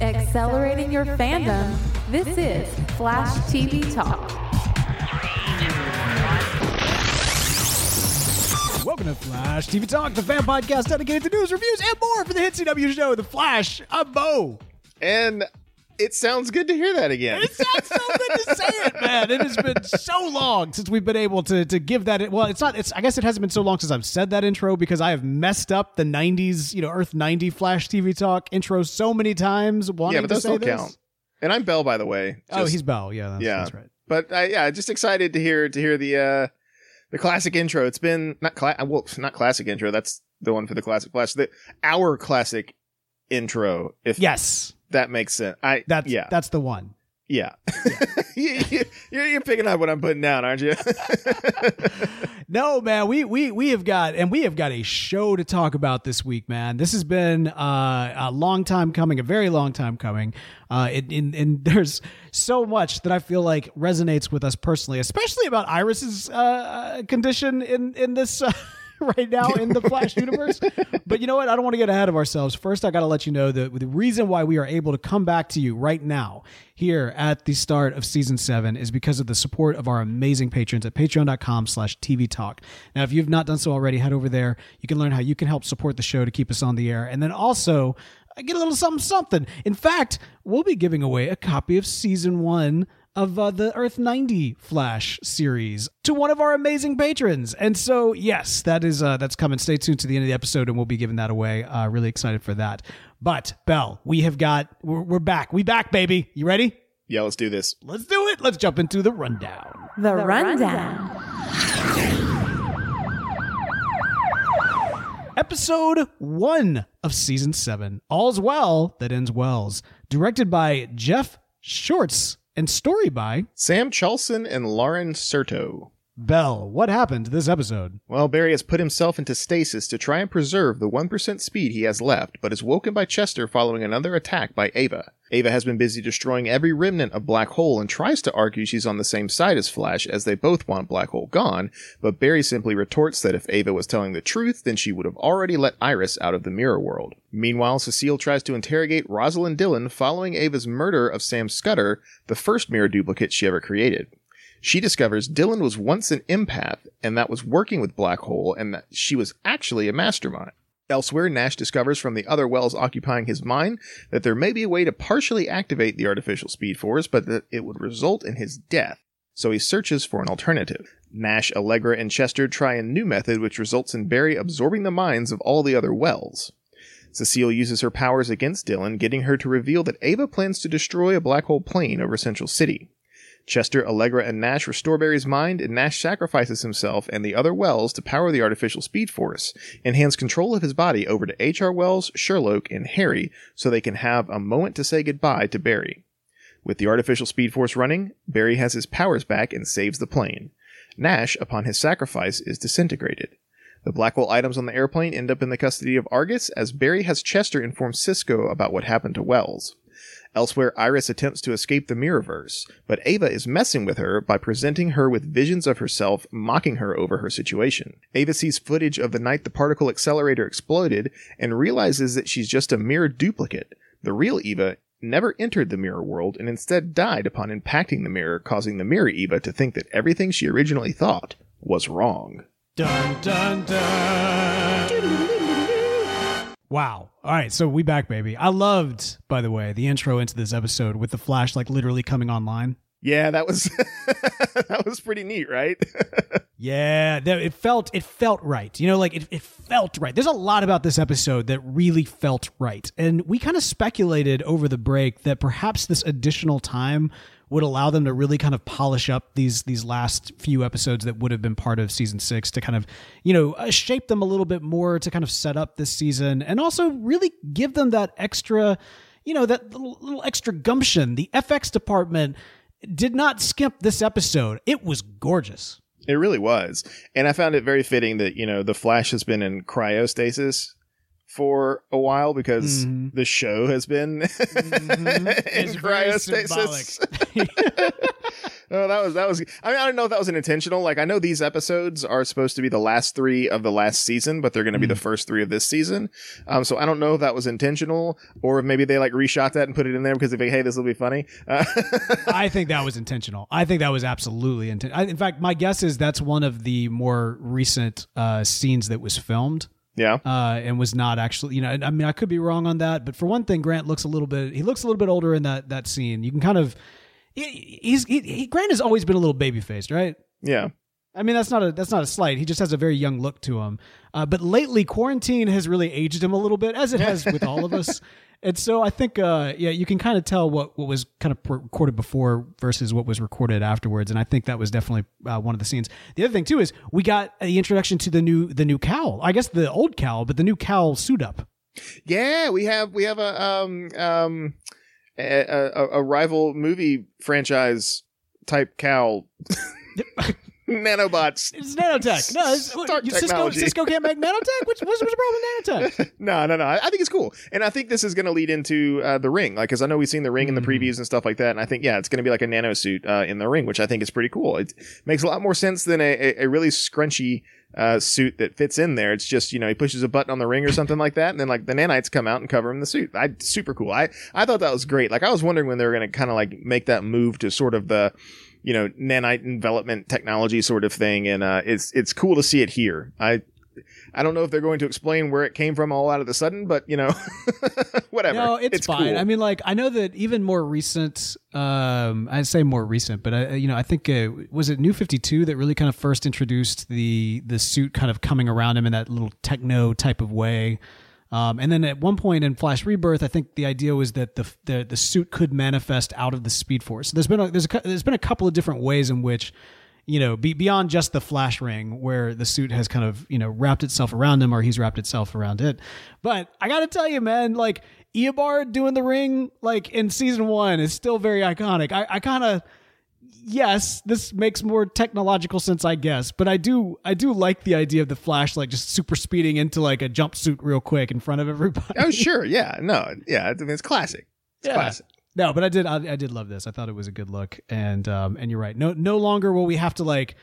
Accelerating your fandom. This is Flash TV Talk. Welcome to Flash TV Talk, the fan podcast dedicated to news, reviews, and more for the hit CW show, The Flash. I'm Bo. And it sounds good to hear that again. It sounds so good to say it, man. It has been so long since we've been able to to give that. Well, it's not. It's. I guess it hasn't been so long since I've said that intro because I have messed up the '90s, you know, Earth '90 Flash TV Talk intro so many times. Wanting yeah, but those don't this. count. And I'm Bell, by the way. oh, he's Bell. Yeah, that's, yeah. that's right. But uh, yeah, just excited to hear to hear the uh the classic intro. It's been not cla- well, not classic intro. That's the one for the classic flash. The our classic intro. If Yes, that makes sense. I that's yeah that's the one. yeah. you, you, you're, you're picking up what I'm putting down, aren't you? No, man, we we we have got and we have got a show to talk about this week, man. This has been uh, a long time coming, a very long time coming. Uh, and, and, and there's so much that I feel like resonates with us personally, especially about Iris's uh, condition in in this. Right now in the Flash universe. But you know what? I don't want to get ahead of ourselves. First, I got to let you know that the reason why we are able to come back to you right now here at the start of season seven is because of the support of our amazing patrons at patreon.com slash TV Talk. Now, if you've not done so already, head over there. You can learn how you can help support the show to keep us on the air. And then also get a little something, something. In fact, we'll be giving away a copy of season one of uh, the Earth 90 Flash series to one of our amazing patrons. And so, yes, that is uh, that's coming. Stay tuned to the end of the episode, and we'll be giving that away. Uh, really excited for that. But Bell, we have got we're, we're back. We back, baby. You ready? yeah, let's do this. Let's do it. Let's jump into the rundown. The, Rundown. Episode one of season seven. All's well that ends wells. Directed by Jeff Shorts and story by Sam Chalsen and Lauren Certo. Bell. What happened this episode? Well, Barry has put himself into stasis to try and preserve the 1% speed he has left, but is woken by Chester following another attack by Ava. Ava has been busy destroying every remnant of Black Hole and tries to argue she's on the same side as Flash as they both want Black Hole gone, but Barry simply retorts that if Ava was telling the truth, then she would have already let Iris out of the mirror world. Meanwhile, Cecile tries to interrogate Rosalind Dillon following Ava's murder of Sam Scudder, the first mirror duplicate she ever created. She discovers Dillon was once an empath and that was working with Black Hole and that she was actually a mastermind. Elsewhere, Nash discovers from the other wells occupying his mind that there may be a way to partially activate the artificial speed force, but that it would result in his death. So he searches for an alternative. Nash, Allegra, and Chester try a new method which results in Barry absorbing the minds of all the other wells. Cecile uses her powers against Dillon, getting her to reveal that Ava plans to destroy a black hole plane over Central City. Chester, Allegra, and Nash restore Barry's mind, and Nash sacrifices himself and the other Wells to power the artificial speed force, and hands control of his body over to H.R. Wells, Sherloque, and Harry so they can have a moment to say goodbye to Barry. With the artificial speed force running, Barry has his powers back and saves the plane. Nash, upon his sacrifice, is disintegrated. The Black Hole items on the airplane end up in the custody of Argus, as Barry has Chester inform Cisco about what happened to Wells. Elsewhere, Iris attempts to escape the Mirrorverse, but Ava is messing with her by presenting her with visions of herself, mocking her over her situation. Ava sees footage of the night the particle accelerator exploded and realizes that she's just a mirror duplicate. The real Eva never entered the mirror world and instead died upon impacting the mirror, causing the mirror Eva to think that everything she originally thought was wrong. Dun dun dun. Wow. All right, so we back, baby. I loved, by the way, the intro into this episode with the Flash like literally coming online. Yeah, that was that was pretty neat, right? Yeah, that- it felt it felt right. You know, like it, it felt right. There's a lot about this episode that really felt right. And we kind of speculated over the break that perhaps this additional time would allow them to really kind of polish up these these last few episodes that would have been part of season 6 to kind of, you know, uh, shape them a little bit more to kind of set up this season and also really give them that extra, you know, that little, little extra gumption. The FX department did not skimp this episode. It was gorgeous. It really was. And I found it very fitting that, you know, the Flash has been in cryostasis for a while because Mhm. the show has been in It's very cryostasis. oh, that was that was I mean, I don't know if that was intentional. Like I know these episodes are supposed to be the last 3 of the last season, but they're going to be the first 3 of this season. Um so I don't know if that was intentional or if maybe they like reshot that and put it in there because they think, "Hey, this will be funny." Uh, I think that was intentional. I think that was absolutely intentional. In fact, my guess is that's one of the more recent uh, scenes that was filmed yeah. uh, and was not actually. You know, I mean, I could be wrong on that, but for one thing, Grant looks a little bit. He looks a little bit older in that that scene. You can kind of. He, he's he, he, Grant has always been a little baby faced, right? Yeah. I mean, that's not a that's not a slight. He just has a very young look to him. Uh, but lately, quarantine has really aged him a little bit, as it has with all of us. And so I think, uh, yeah, you can kind of tell what, what was kind of recorded before versus what was recorded afterwards. And I think that was definitely uh, one of the scenes. The other thing too is we got the introduction to the new the new cowl. I guess the old cowl, but the new cowl suit up. Yeah, we have we have a um um a, a, a rival movie franchise type cowl. Nanobots. It's nanotech. No, it's, Cisco, technology. Cisco can't make nanotech. What's, what's, what's the problem with nanotech? no, no, no. I I think it's cool, and I think this is going to lead into uh, the ring, like because I know we've seen the ring in the Mhm. previews and stuff like that, and I think yeah, it's going to be like a nano suit uh, in the ring, which I think is pretty cool. It makes a lot more sense than a, a, a really scrunchy uh, suit that fits in there. It's just you know he pushes a button on the ring or something like that, and then like the nanites come out and cover him in the suit. I super cool. I I thought that was great. Like I was wondering when they were going to kind of like make that move to sort of the you know nanite envelopment technology sort of thing, and uh, it's it's cool to see it here. I. I don't know if they're going to explain where it came from all out of the sudden, but you know, whatever. No, it's, fine. cool. I mean, like I know that even more recent. Um, I say more recent, but I, you know, I think uh, was it New Fifty Two that really kind of first introduced the the suit kind of coming around him in that little techno type of way. Um, and then at one point in Flash Rebirth, I think the idea was that the the, the suit could manifest out of the Speed Force. There's been a, there's a, there's been a couple of different ways in which you know, be, beyond just the flash ring where the suit has kind of, you know, wrapped itself around him or he's wrapped itself around it. But I got to tell you, man, like Eobard doing the ring, like in season one is still very iconic. I, I kind of, yes, this makes more technological sense, I guess, but I do, I do like the idea of the flash, like just super speeding into like a jumpsuit real quick in front of everybody. oh, sure. Yeah. No. Yeah. I mean, it's classic. It's Yeah. classic. No, but I did. I, I did love this. I thought it was a good look, and um, and you're right. No, no longer will we have to like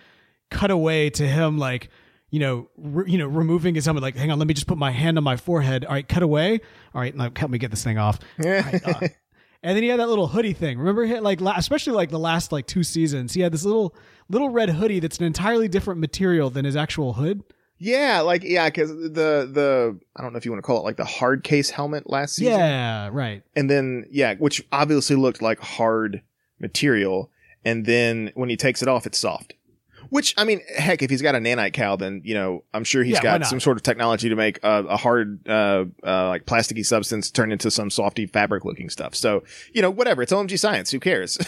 cut away to him like you know re- you know removing his helmet. Like, hang on, let me just put my hand on my forehead. All right, cut away. All right, now help me get this thing off. Right, uh, and then he had that little hoodie thing. Remember, like especially like the last like two seasons, he had this little little red hoodie that's an entirely different material than his actual hood. Yeah. Like, yeah. Cause the, the, I don't know if you want to call it like the hard case helmet last season. Yeah, right. And then, yeah, which obviously looked like hard material. And then when he takes it off, it's soft. Which, I mean, heck, if he's got a nanite cow, then, you know, I'm sure he's Yeah, got some sort of technology to make a, a hard, uh, uh, like plasticky substance turn into some softy fabric looking stuff. So, you know, whatever. It's OMG science. Who cares?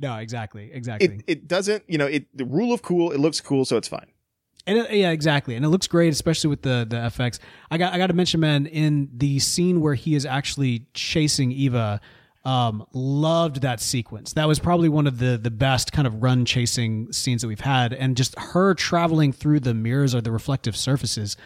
No, exactly, exactly. it, it doesn't, you know, it, the rule of cool, it looks cool, so it's fine. And it, yeah, exactly, and it looks great, especially with the the FX. I got I got to mention, man, in the scene where he is actually chasing Eva, um, loved that sequence. That was probably one of the the best kind of run chasing scenes that we've had, and just her traveling through the mirrors or the reflective surfaces.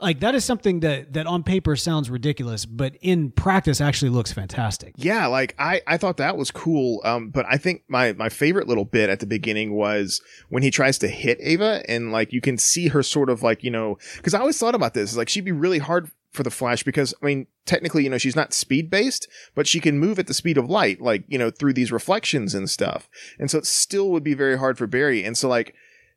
Like that is something that that on paper sounds ridiculous, but in practice actually looks fantastic. Yeah, like I, I thought that was cool. Um, but I think my, my favorite little bit at the beginning was when he tries to hit Ava and like you can see her sort of like, you know, cause I always thought about this, like she'd be really hard for the Flash because I mean, technically, you know, she's not speed based, but she can move at the speed of light, like, you know, through these reflections and stuff. And so it still would be very hard for Barry. And so like,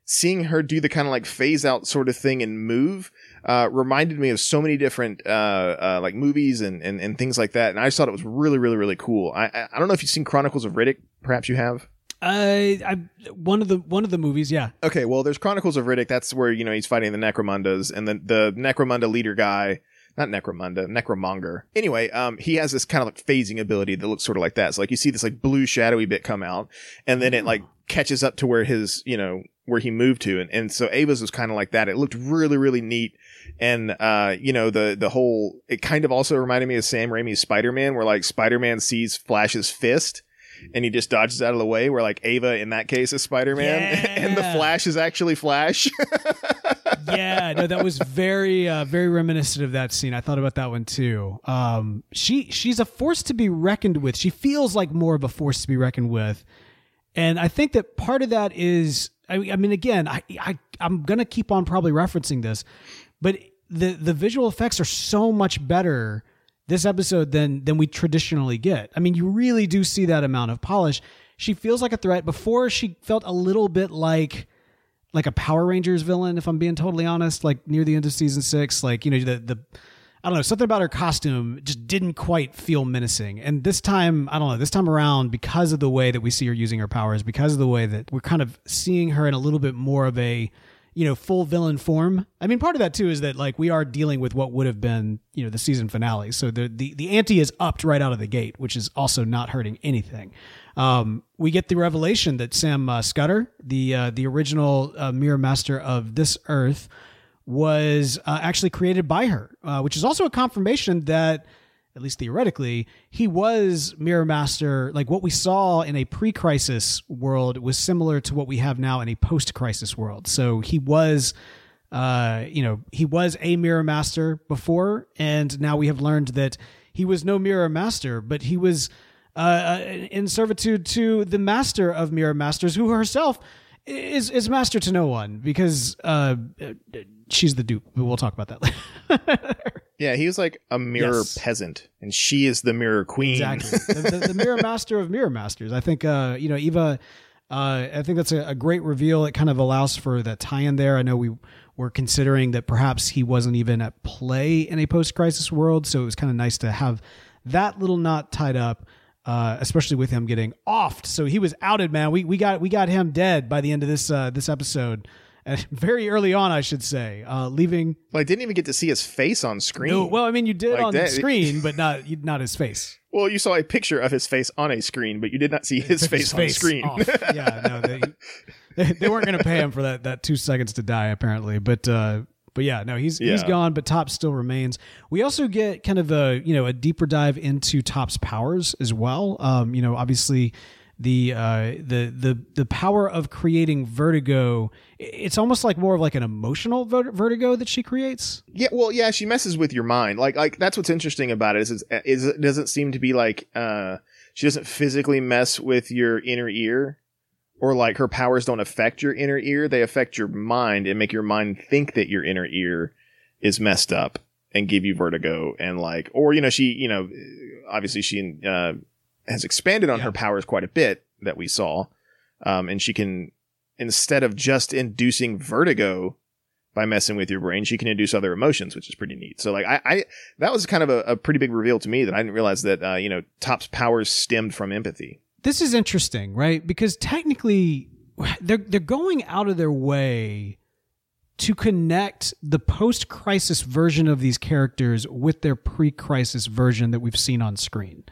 seeing her do the kind of like phase out sort of thing and move uh, reminded me of so many different uh, uh, like movies and, and and things like that. And I just thought it was really, really, really cool. I I don't know if you've seen Chronicles of Riddick perhaps you have. I, I one of the one of the movies, yeah. Okay, well, there's Chronicles of Riddick. That's where you know he's fighting the Necromundas, and the the Necromunda leader guy, not Necromunda, Necromonger. Anyway, um, he has this kind of like phasing ability that looks sort of like that. So like you see this like blue shadowy bit come out, and then it like catches up to where his you know where he moved to, and and so Ava's was kind of like that. It looked really really neat, and uh, you know the the whole it kind of also reminded me of Sam Raimi's Spider Man, where like Spider Man sees Flash's fist and he just dodges out of the way where like ava in that case is spider-man and the flash is actually flash yeah, no, that was very, uh, very reminiscent of that scene. I thought about that one too. Um, she, she's a force to be reckoned with. She feels like more of a force to be reckoned with, and I think that part of that is, I, I mean, again, I, I, I'm gonna keep on probably referencing this, but the the visual effects are so much better this episode than than we traditionally get. I mean, you really do see that amount of polish. She feels like a threat. Before she felt a little bit like like a Power Rangers villain, if I'm being totally honest, like near the end of season six, like, you know, the, the, I don't know, something about her costume just didn't quite feel menacing. And this time, I don't know, this time around, because of the way that we see her using her powers, because of the way that we're kind of seeing her in a little bit more of a, you know, full villain form. I mean, part of that too is that like we are dealing with what would have been, you know, the season finale. So the the the ante is upped right out of the gate, which is also not hurting anything. Um, we get the revelation that Sam uh, Scudder, the uh, the original uh, Mirror Master of this Earth, was uh, actually created by her, uh, which is also a confirmation that, at least theoretically, he was Mirror Master. Like what we saw in a pre-crisis world was similar to what we have now in a post-crisis world. So he was. Uh, you know, he was a mirror master before, and now we have learned that he was no mirror master, but he was uh, in servitude to the master of mirror masters, who herself is is master to no one because uh, she's the dupe. We'll talk about that later. Yeah he was like a mirror Yes. peasant and she is the mirror queen exactly, the, the, the mirror master of mirror masters. I think uh, you know Eva. Uh, I think that's a, a great reveal. It kind of allows for that tie-in there. I know we were considering that perhaps he wasn't even at play in a post-crisis world, so it was kind of nice to have that little knot tied up. Uh, especially with him getting offed, so he was outed. Man, we we got we got him dead by the end of this uh, this episode, very early on, I should say, uh, leaving. well i didn't even get to see his face on screen No, well, I mean, you did Like on the that. screen, but not not his face. Well, you saw a picture of his face on a screen but you did not see his took face, on screen off. yeah, no, they they, they weren't going to pay him for that that two seconds to die apparently, but uh, but yeah, no, he's he's Yeah. gone, but Top still remains. We also get kind of a you know a deeper dive into Top's powers as well. Um, you know, obviously the uh the the the power of creating vertigo it's almost like more of like an emotional vertigo that she creates Yeah, well, yeah, she messes with your mind. Like, like that's what's interesting about it is, is, it doesn't seem to be like uh, she doesn't physically mess with your inner ear, or like her powers don't affect your inner ear. They affect your mind and make your mind think that your inner ear is messed up and give you vertigo and like, or you know, she, you know, obviously she uh, has expanded on Yeah. her powers quite a bit that we saw, um, and she can instead of just inducing vertigo by messing with your brain, she can induce other emotions, which is pretty neat. So like I, I that was kind of a, a pretty big reveal to me that I didn't realize that uh, you know Top's powers stemmed from empathy. this is interesting, right? Because technically, they're they're going out of their way to connect the post-crisis version of these characters with their pre-crisis version that we've seen on screen,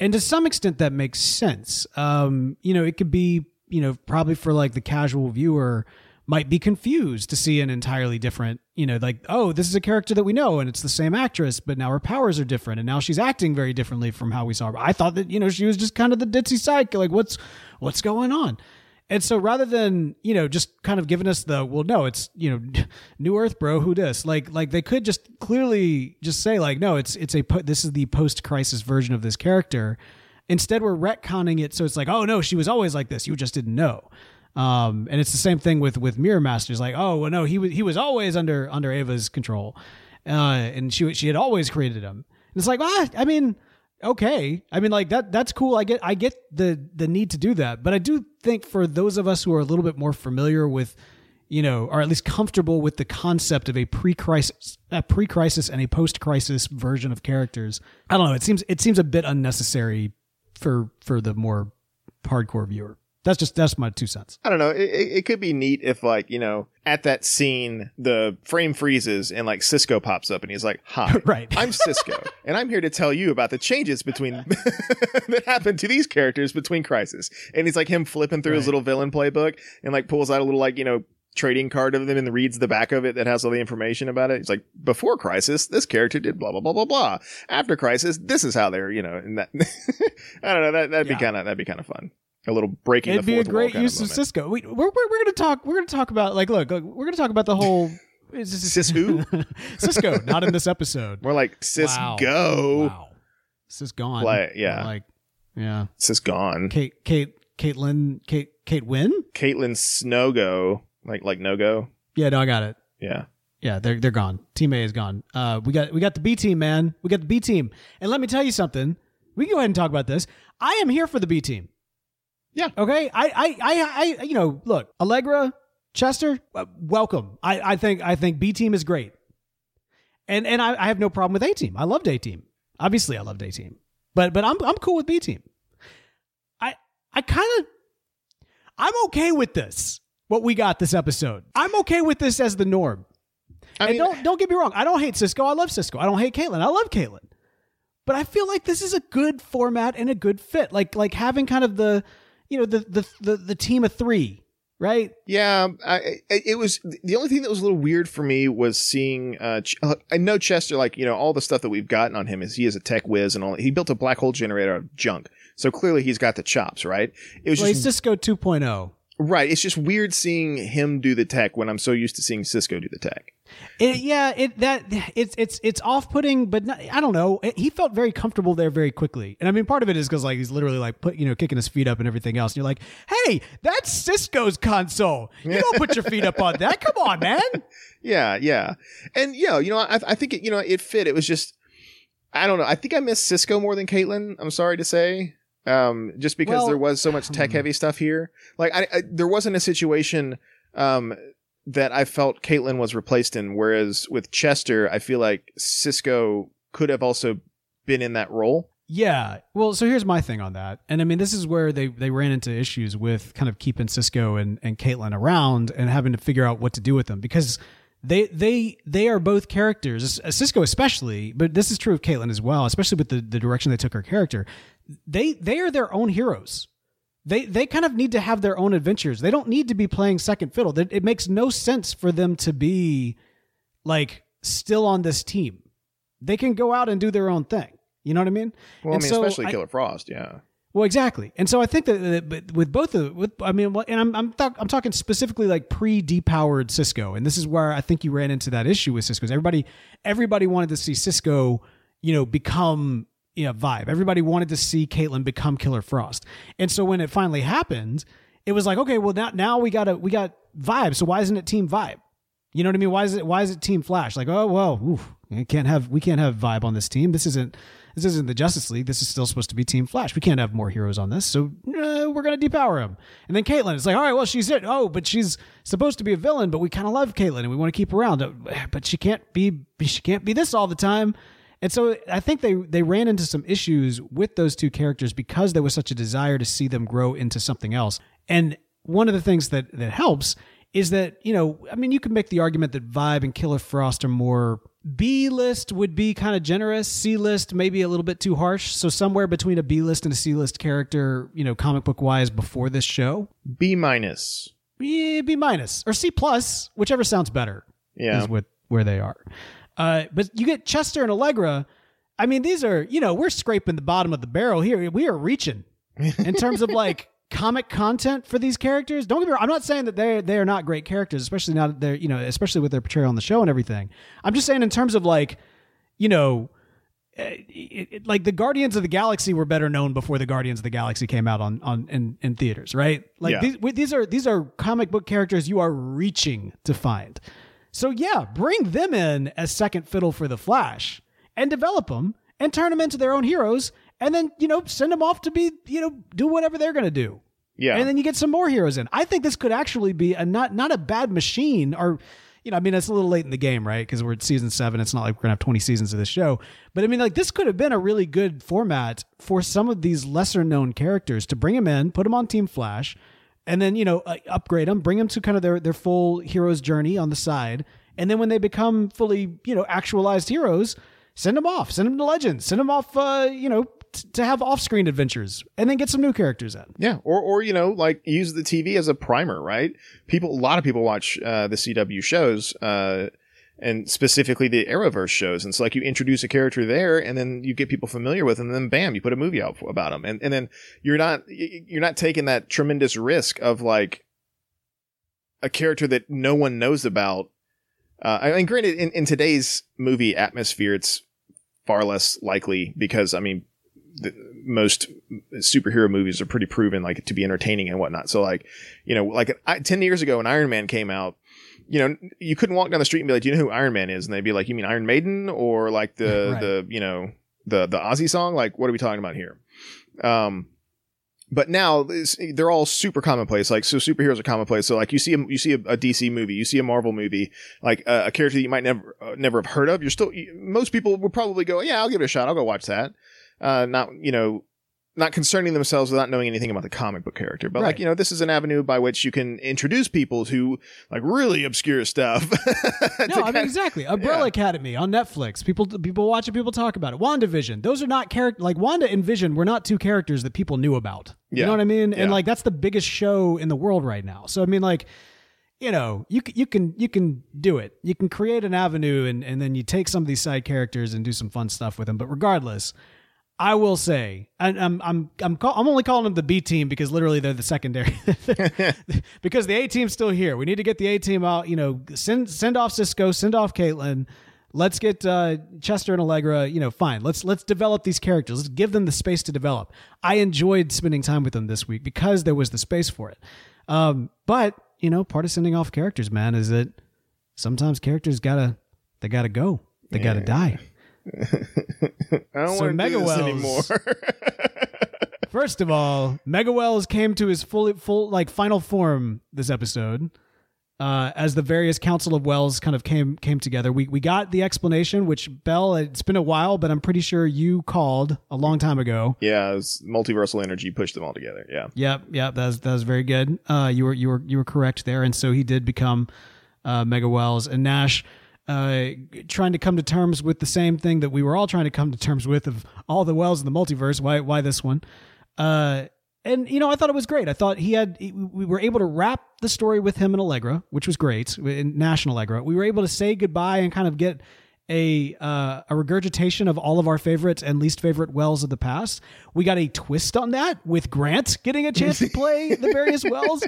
and to some extent, that makes sense. Um, you know, it could be, you know, probably for like the casual viewer might be confused to see an entirely different, you know, like, oh, this is a character that we know and it's the same actress, but now her powers are different and now she's acting very differently from how we saw her. I thought that, you know, she was just kind of the ditzy psych. Like, what's what's going on? And so rather than, you know, just kind of giving us the, well, no, it's, you know, new earth, bro, who this? Like, like they could just clearly just say like, no, it's, it's a, po- this is the post crisis version of this character. Instead, we're retconning it. So it's like, oh no, she was always like this. You just didn't know. Um, and it's the same thing with, with mirror masters. Like, oh, well, no, he was, he was always under, under Ava's control. Uh, and she, she had always created him. And it's like, well, I mean, okay. I mean like that that's cool. I get i get the the need to do that. But i do think for those of us who are a little bit more familiar with you know or at least comfortable with the concept of a pre-crisis a pre-crisis and a post-crisis version of characters i don't know. It seems it seems a bit unnecessary for for the more hardcore viewer. That's just that's my two cents. I don't know. It, it, could be neat if, like, you know, at that scene, the frame freezes and like Cisco pops up and he's like, "Hi, Right. I'm Cisco, and I'm here to tell you about the changes between that happened to these characters between Crisis." And he's like him flipping through his little villain playbook and like pulls out a little like you know trading card of them and reads the back of it that has all the information about it. He's like, "Before Crisis, this character did blah blah blah blah blah. After Crisis, this is how they're you know." And that I don't know. That that'd Yeah. be kind of that'd be kind of fun. A little breaking It'd the be a great use of moment. Cisco. We, we're, we're, we're gonna talk. We're gonna talk about like look, look we're gonna talk about the whole. Is this, Cis who? Cisco, not in this episode. More like sis Wow. go. Wow, Cis gone. Like, yeah. like yeah. Sis gone. Kate, Kate, Caitlin, Kate, Kate Win. Caitlin Snow go. Like like no go. Yeah, no, I got it. Yeah. Yeah, they're they're gone. Team A is gone. Uh, we got we got the B team, man. We got the B team. And let me tell you something. We can go ahead and talk about this. I am here for the B team. Yeah. Okay. I I I, I you know look Allegra Chester, uh, welcome. I I think I think B team is great. And and I, I have no problem with A team. I loved A team. Obviously, I loved A team. But but I'm I'm cool with B team. I I kind of I'm okay with this. What we got this episode. I'm okay with this as the norm. I and mean, don't don't get me wrong. I don't hate Cisco. I love Cisco. I don't hate Caitlin. I love Caitlin. But I feel like this is a good format and a good fit. Like like having kind of the you know the the the, the team of three, right? yeah, I, I- it was the only thing that was a little weird for me was seeing. Uh, Ch- uh, I know Chester, like you know, all the stuff that we've gotten on him is he is a tech whiz and all. He built a black hole generator out of junk, so clearly he's got the chops, right? It was Well, he's just Cisco 2.0. right. It's just weird seeing him do the tech when I'm so used to seeing Cisco do the tech. It, yeah, it that it's it's it's off putting, but not, I don't know. It- he felt very comfortable there very quickly, and I mean, part of it is because like he's literally like put you know kicking his feet up and everything else. And you're like, hey, that's Cisco's console. You don't put your feet up on that. Come on, man. Yeah, yeah, and yeah, you know, I, I think it, you know, it fit. It was just, I don't know. I think I miss Cisco more than Caitlin. I'm sorry to say, um, just because Well, there was so much tech heavy stuff here. Like, I, I there wasn't a situation, um, that I felt Caitlin was replaced in. Whereas with Chester, I feel like Cisco could have also been in that role. Yeah. Well, so here's my thing on that. And I mean, this is where they, they ran into issues with kind of keeping Cisco and, and Caitlin around and having to figure out what to do with them because they they they are both characters, uh, Cisco especially, but this is true of Caitlin as well, especially with the, the direction they took her character. They they are their own heroes. They they kind of need to have their own adventures. They don't need to be playing second fiddle. It, makes no sense for them to be like still on this team. They can go out and do their own thing. You know what I mean? Well, And I mean, so especially I- Killer Frost. Yeah. well, exactly, and so I think that, that with both of with I mean, and I'm I'm, talk, I'm talking specifically like pre depowered Cisco, and this is where I think you ran into that issue with Cisco. Is everybody everybody wanted to see Cisco, you know, become you know vibe. Everybody wanted to see Caitlin become Killer Frost, and so when it finally happened, it was like okay, well now now we got to we got vibe. So why isn't it Team Vibe? You know what I mean? Why is it why is it Team Flash? Like, oh well, oof, we can't have we can't have vibe on this team. This isn't this isn't the Justice League. This is still supposed to be Team Flash. We can't have more heroes on this, so uh, we're gonna depower him. And then Caitlin is like, all right, well she's it. Oh, but she's supposed to be a villain, but we kind of love Caitlin and we want to keep her around. Uh, But she can't be she can't be this all the time. And so I think they they ran into some issues with those two characters because there was such a desire to see them grow into something else. And one of the things that that helps is that you know I mean you can make the argument that Vibe and Killer Frost are more B list would be kind of generous, C list maybe a little bit too harsh. So somewhere between a B list and a C list character, you know, comic book wise before this show, B minus. yeah, B minus or C plus, whichever sounds better Yeah. is what where they are. Uh, but you get Chester and Allegra. I mean, these are you know we're scraping the bottom of the barrel here. We are reaching in terms of like comic content for these characters. Don't get me wrong. I'm not saying that they they are not great characters, especially now that they're you know especially with their portrayal on the show and everything. I'm just saying in terms of like you know. uh, It, it- like the Guardians of the Galaxy were better known before the Guardians of the Galaxy came out on on in, in theaters, right? Like Yeah. these these are these are comic book characters you are reaching to find. So yeah, bring them in as second fiddle for the Flash and develop them and turn them into their own heroes and then, you know, send them off to be, you know, do whatever they're going to do. Yeah. And then you get some more heroes in. I think this could actually be a not not a bad machine or you know, I mean, it's a little late in the game, right? Because we're at season seven. It's not like we're gonna have twenty seasons of this show. But I mean, like this could have been a really good format for some of these lesser known characters to bring them in, put them on Team Flash, and then you know uh, upgrade them, bring them to kind of their their full hero's journey on the side, and then when they become fully you know actualized heroes, send them off, send them to Legends, send them off, uh, you know, to have off screen adventures, and then get some new characters in. Yeah, or or you know, like use the TV as a primer, right? People, a lot of people watch uh, the CW shows, uh, and specifically the Arrowverse shows, and so like you introduce a character there, and then you get people familiar with, them, and then bam, you put a movie out about them, and and then you're not you're not taking that tremendous risk of like a character that no one knows about. Uh, I mean, granted, in, in today's movie atmosphere, it's far less likely because I mean the, most superhero movies are pretty proven like to be entertaining and whatnot. So like, you know, like I, 10 years ago when Iron Man came out, you know, you couldn't walk down the street and be like, do you know who Iron Man is? And they'd be like, you mean Iron Maiden or like the, Right. the, you know, the, the Ozzy song? Like, what are we talking about here? Um, but now they're all super commonplace. Like, so superheroes are commonplace. So like you see a, you see a, a DC movie, you see a Marvel movie, like uh, a character that you might never, uh, never have heard of. You're still, you, most people would probably go, yeah, I'll give it a shot. I'll go watch that uh, not you know not concerning themselves without knowing anything about the comic book character but like you know this is an avenue by which you can introduce people to like really obscure stuff No, I mean exactly. Umbrella Academy on Netflix. People people watch it. People talk about it. WandaVision. Those are not character like Wanda and Vision were not two characters that people knew about. You know what I mean? Yeah. And like that's the biggest show in the world right now. So I mean like you know, you you can you can do it. You can create an avenue and and then you take some of these side characters and do some fun stuff with them. But regardless, I will say, and I'm I'm I'm call, I'm only calling them the B team because literally they're the secondary. because the A team's still here. We need to get the A team out. You know, send send off Cisco, send off Caitlin. Let's get uh, Chester and Allegra. You know, fine. Let's let's develop these characters. Let's give them the space to develop. I enjoyed spending time with them this week because there was the space for it. Um, but you know, part of sending off characters, man, is that sometimes characters gotta they gotta go. They gotta die. i don't So want to do this anymore First of all, Mega Wells came to his full, full, like final form this episode, uh, as the various Council of Wells kind of came came together. We we got the explanation, which Bell, it's been a while, but I'm pretty sure you called a long time ago. yeah it was multiversal energy pushed them all together yeah Yep, yep, that was that was very good. Uh, you were you were you were correct there, and so he did become uh, Mega Wells and Nash. Uh, trying to come to terms with the same thing that we were all trying to come to terms with of all the wells in the multiverse. Why why this one? Uh, and you know, I thought it was great. I thought he had we were able to wrap the story with him and Allegra, which was great. In and Allegra, we were able to say goodbye and kind of get a uh, a regurgitation of all of our favorite and least favorite wells of the past. We got a twist on that with Grant getting a chance to play the various wells.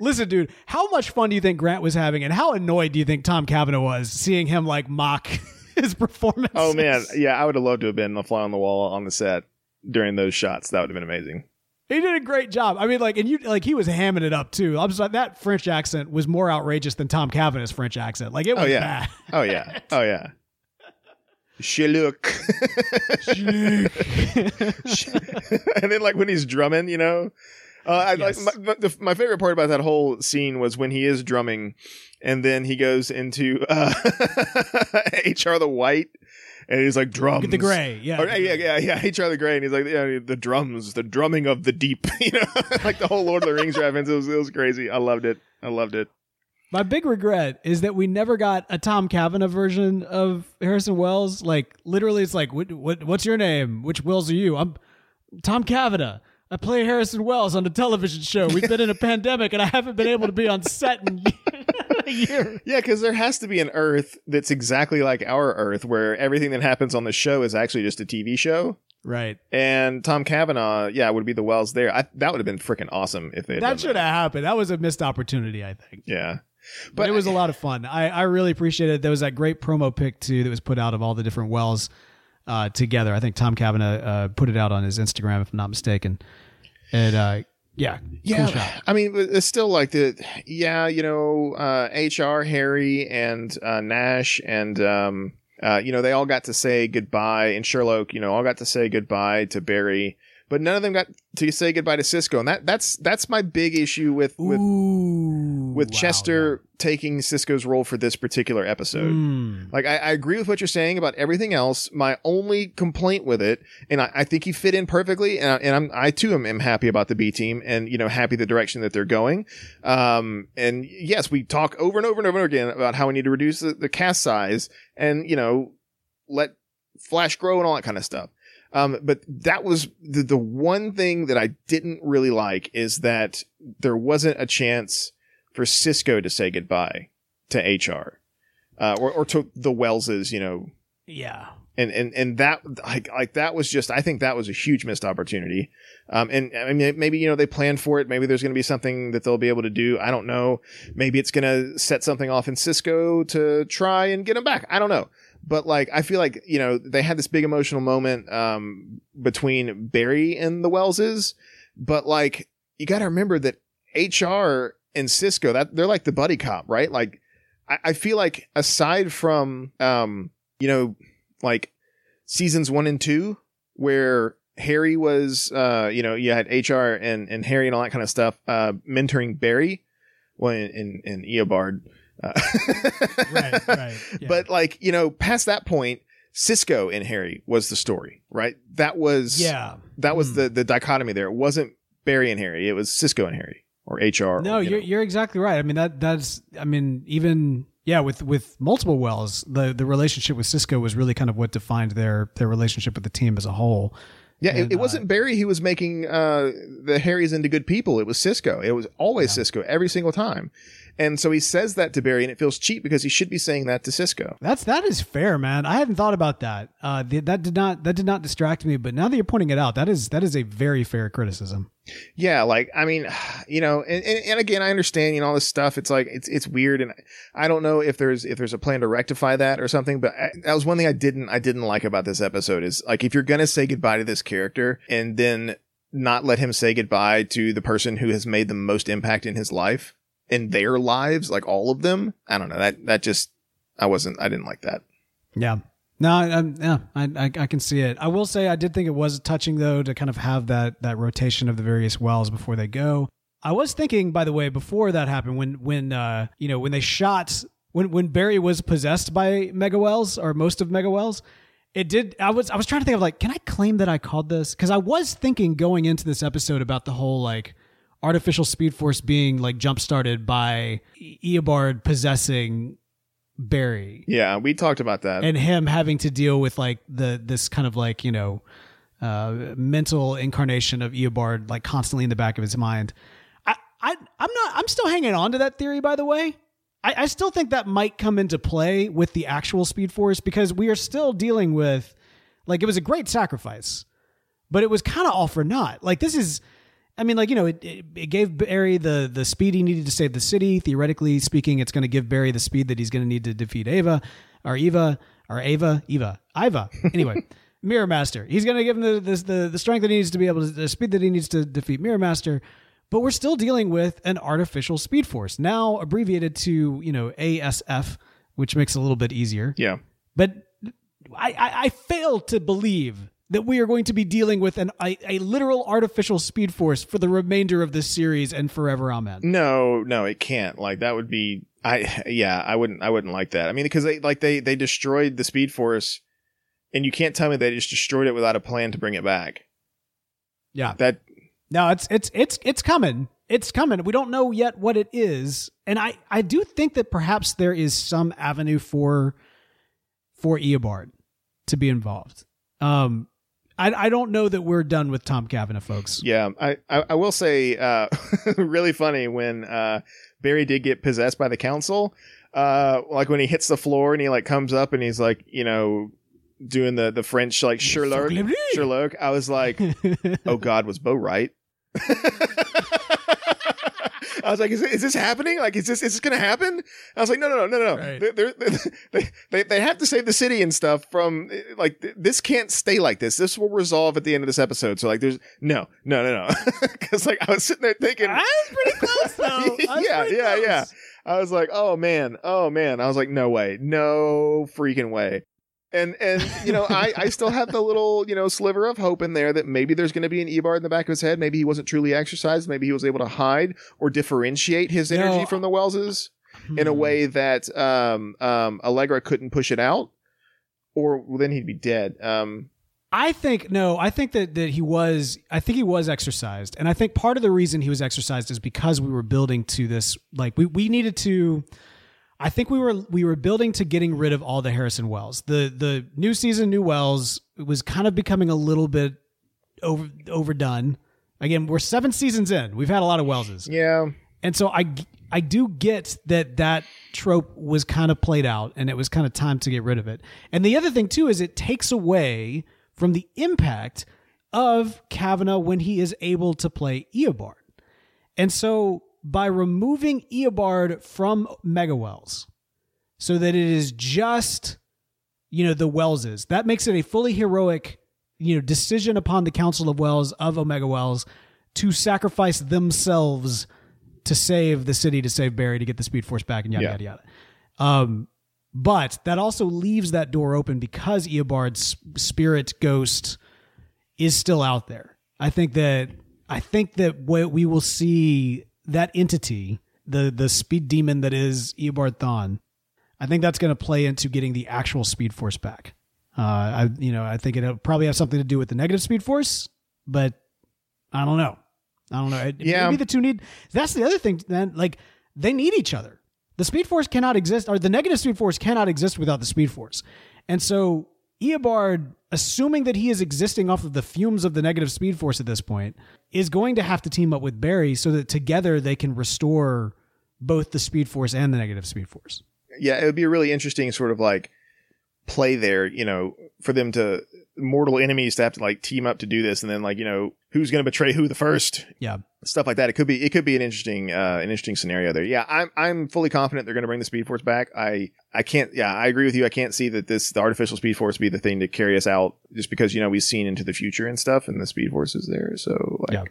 Listen, dude, how much fun do you think Grant was having, and how annoyed do you think Tom Cavanagh was seeing him like mock his performance? oh man yeah i would have loved to have been the fly on the wall on the set during those shots that would have been amazing He did a great job. I mean, like, and you like he was hamming it up too. I was like, that French accent was more outrageous than Tom Cavanagh's French accent. Like, it oh, was oh yeah bad. oh yeah oh yeah Shiluk. and then like when he's drumming, you know, uh, I Yes. like my, the, my favorite part about that whole scene was when he is drumming, and then he goes into uh, HR the White, and he's like drums the gray, yeah, Or, yeah, yeah, yeah, HR the Gray, and he's like yeah, the drums, the drumming of the deep, you know, like the whole Lord of the Rings reference. It was, it was crazy. I loved it. I loved it. My big regret is that we never got a Tom Cavanagh version of Harrison Wells. Like, literally, it's like, what, what, what's your name? Which Wells are you? I'm Tom Cavanagh. I play Harrison Wells on the television show. We've been in a pandemic, and I haven't been able to be on set in a year. Yeah, because there has to be an Earth that's exactly like our Earth, where everything that happens on the show is actually just a TV show. Right. And Tom Cavanagh, yeah, would be the Wells there. I, that would have been freaking awesome if they had That should have happened. That was a missed opportunity, I think. Yeah, But, it was a lot of fun. I, I really appreciated it. There was that great promo pic too that was put out of all the different wells uh, together. I think Tom Cavanagh uh, put it out on his Instagram, if I'm not mistaken. And uh, yeah, Yeah, cool. I mean, it's still like the yeah, you know, uh, HR, Harry, and uh, Nash, and um, uh, you know, they all got to say goodbye, and Sherloque, you know, all got to say goodbye to Barry, but none of them got to say goodbye to Cisco, and that that's that's my big issue with with Ooh, with wow, Chester taking Cisco's role for this particular episode. Mm. Like I, I agree with what you're saying about everything else. My only complaint with it, and I, I think he fit in perfectly, and, I, and I'm I too am, am happy about the B team, and you know happy the direction that they're going. Um, and yes, we talk over and over and over again about how we need to reduce the, the cast size, and you know let Flash grow and all that kind of stuff. Um, but that was the, the one thing that I didn't really like is that there wasn't a chance for Cisco to say goodbye to HR, uh, or, or to the Wellses, you know, Yeah. and, and, and that, like, like that was just, I think that was a huge missed opportunity. Um, and I mean, maybe, you know, they planned for it. Maybe there's going to be something that they'll be able to do. I don't know. Maybe it's going to set something off in Cisco to try and get him back. I don't know but like I feel like you know they had this big emotional moment um, between Barry and the Wellses, but like you got to remember that HR and Cisco that they're like the buddy cop, right? Like I, I feel like aside from um, you know like seasons one and two where Harry was uh, you know you had HR and and Harry and all that kind of stuff uh, mentoring Barry, well in in, in Eobard. Uh, Right, right, yeah. But like, you know, past that point, Cisco and Harry was the story, right? That was Yeah. that was Hmm. the the dichotomy there. It wasn't Barry and Harry, it was Cisco and Harry or HR. No, or, you you're know. you're exactly right. I mean that that's I mean even yeah with with multiple wells the the relationship with Cisco was really kind of what defined their their relationship with the team as a whole. Yeah, it, and, it uh, wasn't Barry who was making uh the Harrys into good people. It was Cisco. It was always Cisco every single time. And so he says that to Barry and it feels cheap because he should be saying that to Cisco. That's that is fair, man. I hadn't thought about that. Uh, th- that did not that did not distract me, but now that you're pointing it out, that is that is a very fair criticism. Yeah, like I mean, you know, and, and, and again, I understand, you know, all this stuff. It's like it's it's weird, and I don't know if there's if there's a plan to rectify that or something. But I, that was one thing I didn't I didn't like about this episode is like if you're gonna say goodbye to this character and then not let him say goodbye to the person who has made the most impact in his life in their lives, like all of them. I don't know that that just I wasn't I didn't like that. Yeah. No, I, I, yeah, I, I can see it. I will say I did think it was touching though to kind of have that that rotation of the various wells before they go. I was thinking, by the way, before that happened, when when uh you know when they shot when when Barry was possessed by Mega Wells or most of Mega Wells, it did. I was I was trying to think of like, can I claim that I called this? Because I was thinking going into this episode about the whole like artificial speed force being like jump started by Eobard possessing Barry. Yeah, we talked about that. and him having to deal with like the this kind of like you know uh mental incarnation of Eobard like constantly in the back of his mind. I i i'm not i'm still hanging on to that theory by the way. I i still think that might come into play with the actual speed force because we are still dealing with like it was a great sacrifice but it was kind of all for naught. Like this is I mean, like you know, it, it, it gave Barry the the speed he needed to save the city. Theoretically speaking, it's going to give Barry the speed that he's going to need to defeat Ava, or Eva, or Ava, Eva, Iva. Anyway, Mirror Master. He's going to give him the, the the the strength that he needs to be able to the speed that he needs to defeat Mirror Master. But we're still dealing with an artificial speed force now abbreviated to you know ASF, which makes it a little bit easier. yeah. But I, I, I fail to believe that we are going to be dealing with an a, a literal artificial speed force for the remainder of this series and forever. Amen. No, no, it can't. Like that would be I yeah, I wouldn't I wouldn't like that. I mean because they like they they destroyed the speed force and you can't tell me they just destroyed it without a plan to bring it back. Yeah. That No, it's it's it's it's coming. It's coming. We don't know yet what it is, and I I do think that perhaps there is some avenue for for Eobard to be involved. Um, I I don't know that we're done with Tom Cavanagh, folks. yeah, I I, I will say uh really funny when uh Barry did get possessed by the council. Uh like when he hits the floor and he like comes up and he's like, you know, doing the the French like Sherloque Sherloque. I was like, oh God, was Bo right? I was like, is, is this happening? Like, is this is this gonna happen? I was like, no, no, no, no, no. Right. They're, they're, they they they have to save the city and stuff from like this can't stay like this. This will resolve at the end of this episode. So like, there's no, no, no, no, because like I was sitting there thinking, I was pretty close though. Yeah, yeah, close. yeah. I was like, oh man, oh man. I was like, no way, no freaking way. And and you know, I I still have the little you know sliver of hope in there that maybe there's going to be an Eobard in the back of his head. Maybe he wasn't truly exercised. Maybe he was able to hide or differentiate his energy No. from the Wellses in a Hmm. way that um um Allegra couldn't push it out, or well, then he'd be dead. Um, I think no. I think that that he was. I think he was exercised, and I think part of the reason he was exercised is because we were building to this. Like we we needed to. I think we were we were building to getting rid of all the Harrison Wells. The the new season, new Wells was kind of becoming a little bit over overdone. Again, we're seven seasons in. We've had a lot of Wellses. yeah, And so I I do get that that trope was kind of played out and it was kind of time to get rid of it. And the other thing too is it takes away from the impact of Cavanagh when he is able to play Eobard. And so by removing Eobard from Mega Wells so that it is just you know the Wellses, that makes it a fully heroic you know decision upon the Council of Wells of Omega Wells to sacrifice themselves to save the city, to save Barry, to get the Speed Force back, and yada Yeah. yada yada. Um, but that also leaves that door open because Eobard's spirit ghost is still out there. I think that I think that what we will see that entity, the the speed demon that is Eobard Thawne, I think that's going to play into getting the actual Speed Force back. Uh, I you know I think it'll probably have something to do with the negative Speed Force, but I don't know. I don't know. It- Yeah. Maybe the two need. That's the other thing. Then, like they need each other. The Speed Force cannot exist, or the negative Speed Force cannot exist without the Speed Force. And so Eobard, assuming that he is existing off of the fumes of the negative Speed Force at this point, is going to have to team up with Barry so that together they can restore both the Speed Force and the negative Speed Force. yeah, it would be a really interesting sort of like play there, you know, for them to mortal enemies to have to like team up to do this, and then like you know who's going to betray who the first Yeah. stuff like that. It could be it could be an interesting uh, an interesting scenario there. Yeah, I'm I'm fully confident they're going to bring the Speed Force back. I I can't. Yeah, I agree with you. I can't see that this the artificial Speed Force be the thing to carry us out just because you know we've seen into the future and stuff, and the Speed Force is there. So like, Yeah.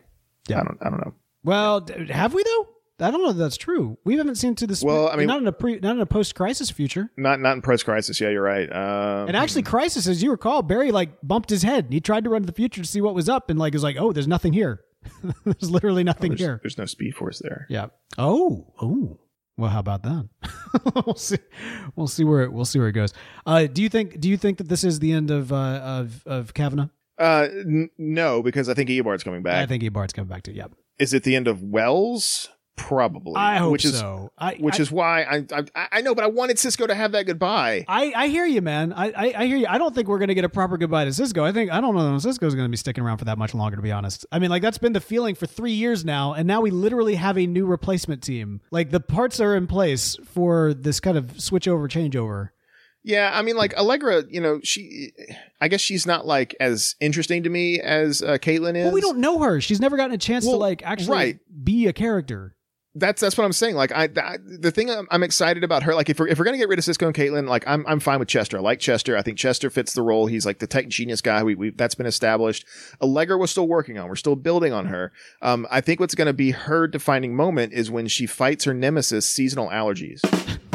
Yeah. I don't I don't know. Well, have we though? I don't know if that's true. We haven't seen to this. Well, I mean- not in a pre, not in a post-crisis future. Not not in post crisis. Yeah, you're right. Um, And actually, Crisis, as you recall, Barry like bumped his head. He tried to run to the future to see what was up, and like was like, "Oh, there's nothing here. there's literally nothing there's, here." there's no Speed Force there. Yeah. Oh. Oh. Well, how about that? we'll see. We'll see where it, we'll see where it goes. Uh, do you think? Do you think that this is the end of uh, of of Cavanagh? Uh, n- no, because I think Eobard's coming back. I think Eobard's coming back to. Yep. is it the end of Wells? Probably. I hope which is, so. I, Which I, is why I, I I know, but I wanted Cisco to have that goodbye. I, I hear you, man. I, I, I hear you. I don't think we're going to get a proper goodbye to Cisco. I think I don't know if Cisco's going to be sticking around for that much longer, to be honest. I mean, like that's been the feeling for three years now, and now we literally have a new replacement team. Like the parts are in place for this kind of switch over, changeover. Yeah, I mean, like Allegra, you know, she, I guess she's not like as interesting to me as uh, Caitlin is. Well, we don't know her. She's never gotten a chance to like actually right. be a character. That's that's what I'm saying. Like, I, I the thing I'm, I'm excited about her. Like, if we're if we're gonna get rid of Cisco and Caitlin, like, I'm I'm fine with Chester. I like Chester. I think Chester fits the role. He's like the tech genius guy. We we that's been established. Allegra was still working on. We're still building on her. Um, I think what's gonna be her defining moment is when she fights her nemesis, seasonal allergies.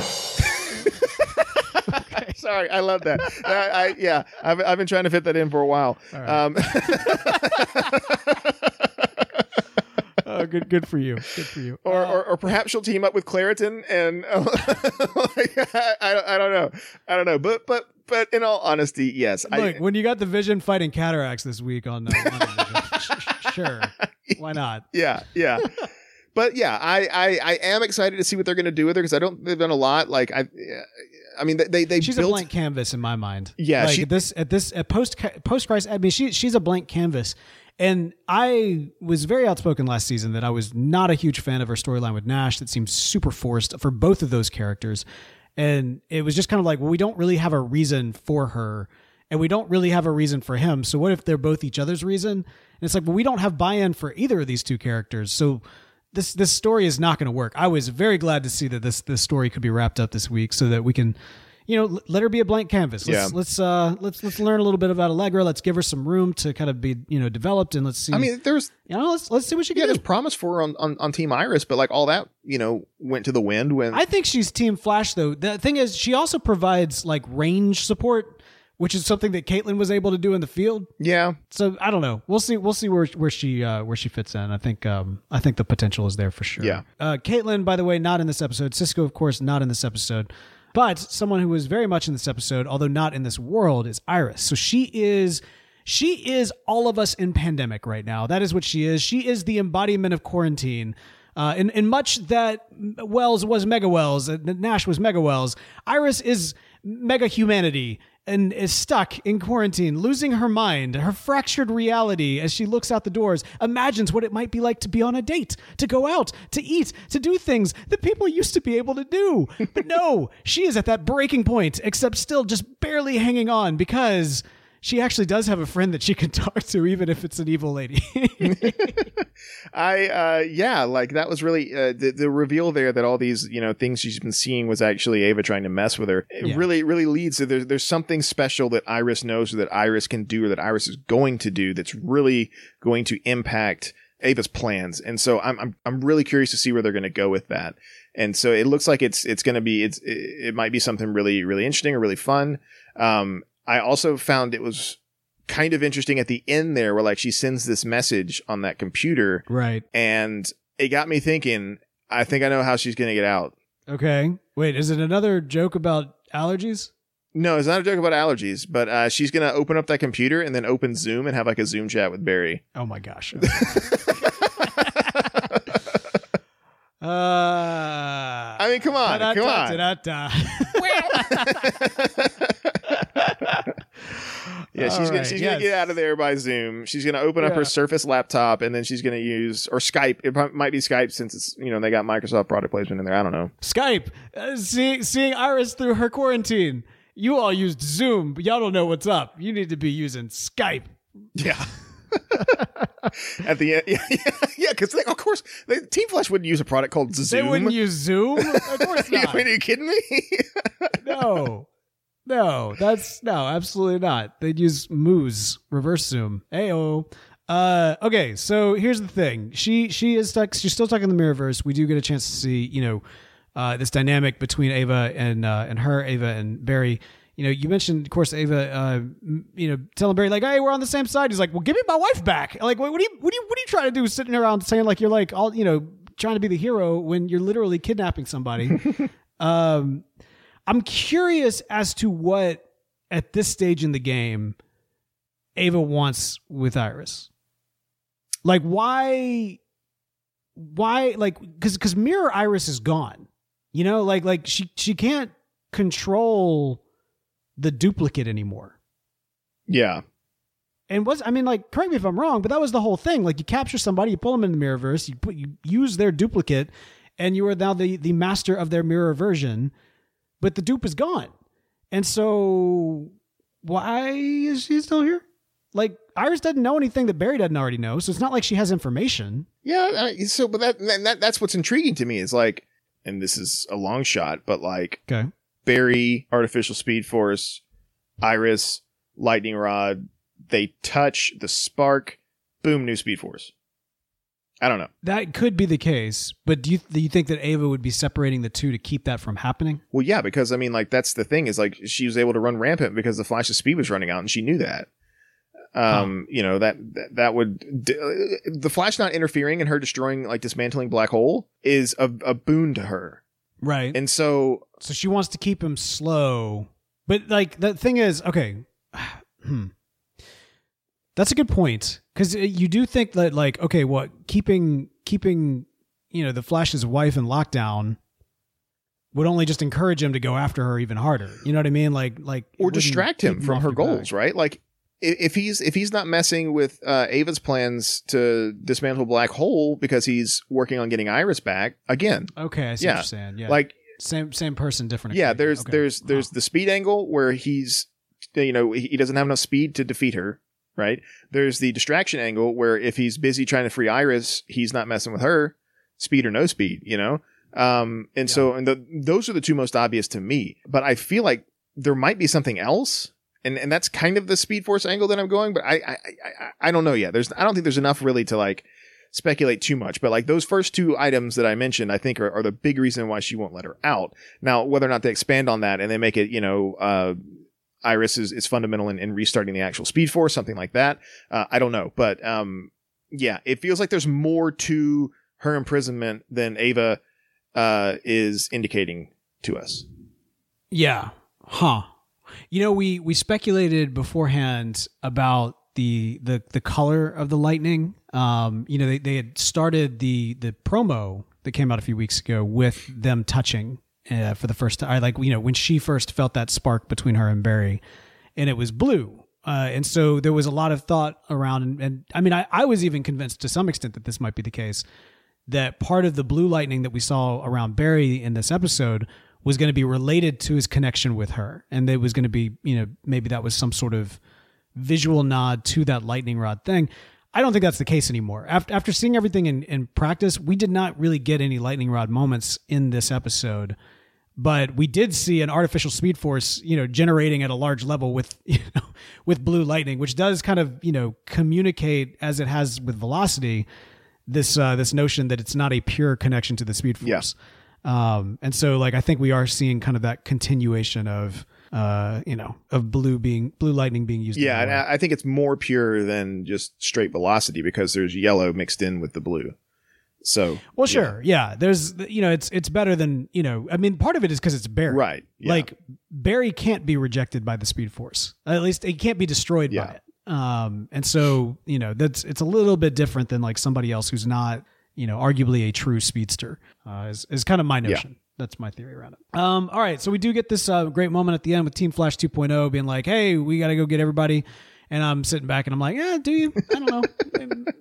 Sorry, I love that. I, I yeah, I've I've been trying to fit that in for a while. Um, good, good for you. Good for you. or, or or perhaps she'll team up with Claritin and like, I, I don't- I don't know. I don't know. But but but in all honesty, yes. Look, I when you got the Vision fighting cataracts this week on uh, WandaVision, sh- sh- sure, why not? yeah, yeah. But yeah, I, I, I am excited to see what they're going to do with her because I don't. They've done a lot. Like I, I mean, they they she's built. a blank canvas in my mind. Yeah, like she- at this at this at post post Christ. I mean, she she's a blank canvas. And I was very outspoken last season that I was not a huge fan of her storyline with Nash. That seemed super forced for both of those characters, and it was just kind of like, well, we don't really have a reason for her, and we don't really have a reason for him. So what if they're both each other's reason? And it's like, well, we don't have buy-in for either of these two characters, so this this story is not going to work. I was very glad to see that this this story could be wrapped up this week so that we can, you know, let her be a blank canvas. Let's Yeah. let's uh let's let's learn a little bit about Allegra. Let's give her some room to kind of be you know developed and let's see. I mean, there's you know, let's let's see what she yeah, can there's promise for her on, on on Team Iris, but like all that, you know, went to the wind when I think she's Team Flash though. The thing is, she also provides like range support. which is something that Caitlin was able to do in the field. Yeah, So I don't know. We'll see. We'll see where where she uh, where she fits in. I think um, I think the potential is there for sure. Yeah. Uh, Caitlin, by the way, not in this episode. Cisco, of course, not in this episode. But someone who was very much in this episode, although not in this world, is Iris. So she is she is all of us in pandemic right now. That is what she is. She is the embodiment of quarantine. Uh, in, in much that Wells was Mega Wells, Nash was Mega Wells, Iris is Mega Humanity and is stuck in quarantine, losing her mind, her fractured reality as she looks out the doors, imagines what it might be like to be on a date, to go out, to eat, to do things that people used to be able to do. But no, she is at that breaking point, except still just barely hanging on because she actually does have a friend that she can talk to, even if it's an evil lady. I uh yeah, like that was really uh, the the reveal there that all these you know things she's been seeing was actually Ava trying to mess with her. It Yeah. really really leads to there's there's something special that Iris knows or that Iris can do or that Iris is going to do that's really going to impact Ava's plans. And so I'm I'm I'm really curious to see where they're going to go with that. And so it looks like it's it's going to be it's it, it might be something really really interesting or really fun. Um I also found it was kind of interesting at the end there where like she sends this message on that computer right. and it got me thinking i think i know how she's gonna get out Okay. Wait, is it another joke about allergies? no it's not a joke about allergies but uh, she's gonna open up that computer and then open zoom and have like a zoom chat with barry Oh my gosh. uh, i mean come on come on yeah she's gonna she's yes. gonna get out of there by zoom she's gonna open up her surface laptop and then she's gonna use or skype it might be skype since it's you know they got microsoft product placement in there i don't know Skype, uh, seeing seeing Iris through her quarantine. You all used Zoom, but y'all don't know what's up. You need to be using Skype. Yeah. At the end, yeah, yeah, yeah. Because of course, they, Team Flash wouldn't use a product called Zoom. They wouldn't use Zoom. Of course I not. mean, are you kidding me? No, no, that's no, absolutely not. They'd use Moose reverse Zoom. Ayo. Uh, okay, so here's the thing. She she is stuck. She's still stuck in the Mirrorverse. We do get a chance to see, you know, uh, this dynamic between Ava and uh, and her, Ava and Barry. You know, you mentioned, of course, Ava. Uh, you know, telling Barry like, "Hey, we're on the same side." He's like, "Well, give me my wife back." Like, what, what do you what do you what are you trying to do? Sitting around saying like you're like all you know, trying to be the hero when you're literally kidnapping somebody. um, I'm curious as to what at this stage in the game Ava wants with Iris. Like why why like cuz cuz Mirror Iris is gone. You know, like like she she can't control the duplicate anymore. yeah. And was I mean like correct me if I'm wrong, but that was the whole thing. Like you capture somebody, you pull them in the Mirrorverse, you put you use their duplicate and you are now the the master of their mirror version, but the dupe is gone. And so why is she still here? Like Iris doesn't know anything that Barry doesn't already know, so it's not like she has information. Yeah. I, so, but that, that that's what's intriguing to me is like, and this is a long shot, but like Okay. Barry, artificial speed force, Iris, lightning rod, they touch the spark, boom, new speed force. I don't know. That could be the case, but do you do you think that Ava would be separating the two to keep that from happening? Well, yeah, because I mean, like that's the thing is like she was able to run rampant because the Flash's speed was running out, and she knew that. Um, you know that that, that would d- the Flash not interfering and her destroying like dismantling black hole is a, a boon to her, Right. and so So she wants to keep him slow. But like the thing is, okay. Hmm. That's a good point cuz you do think that like okay, what keeping keeping you know the Flash's wife in lockdown would only just encourage him to go after her even harder. You know what I mean? Like like or distract him from her your back. goals, right? Like if he's if he's not messing with uh, Ava's plans to dismantle black hole because he's working on getting Iris back again, Okay, I see Yeah. what you're saying. Yeah. like same same person different yeah, there's Okay. there's Huh. there's the speed angle where he's you know he doesn't have enough speed to defeat her, right? There's the distraction angle where if he's busy trying to free Iris, he's not messing with her, speed or no speed, you know. Um, and so and the, those are the two most obvious to me. But I feel like there might be something else. And, and that's kind of the Speed Force angle that I'm going, but I, I, I, I- I don't know yet. There's, I don't think there's enough really to like speculate too much, but like those first two items that I mentioned, I think are, are the big reason why she won't let her out. Now, whether or not they expand on that and they make it, you know, uh, Iris is, is fundamental in, in restarting the actual Speed Force, something like that. Uh, I don't know, but um, yeah, it feels like there's more to her imprisonment than Ava uh, is indicating to us. Yeah. Huh. You know, we we speculated beforehand about the the the color of the lightning. Um, you know, they, they had started the the promo that came out a few weeks ago with them touching uh, for the first time. I like you know, when she first felt that spark between her and Barry, and it was blue. Uh, and so there was a lot of thought around, and, and I mean, I, I was even convinced to some extent that this might be the case. That part of the blue lightning that we saw around Barry in this episode was going to be related to his connection with her, and it was going to be, you know, maybe that was some sort of visual nod to that lightning rod thing. I don't think that's the case anymore. After after seeing everything in, in practice, we did not really get any lightning rod moments in this episode but we did see an artificial speed force, you know, generating at a large level with, you know, with blue lightning, which does kind of, you know, communicate as it has with velocity, this uh, this notion that it's not a pure connection to the speed force. Yeah. Um, and so, like, I think we are seeing kind of that continuation of, uh, you know, of blue being blue lightning being used. Yeah, and I think it's more pure than just straight velocity because there's yellow mixed in with the blue. So well, sure, yeah. There's you know, it's it's better than you know. I mean, part of it is because it's Barry, right? Yeah. Like Barry can't be rejected by the Speed Force. At least it can't be destroyed yeah. by it. Um, and so you know, that's it's a little bit different than like somebody else who's not you know arguably a true speedster. Uh, is is kind of my notion. That's my theory around it. Um, all right, so we do get this uh, great moment at the end with Team Flash 2.0 being like, "Hey, we got to go get everybody." And I'm sitting back and I'm like, yeah, do you? I don't know.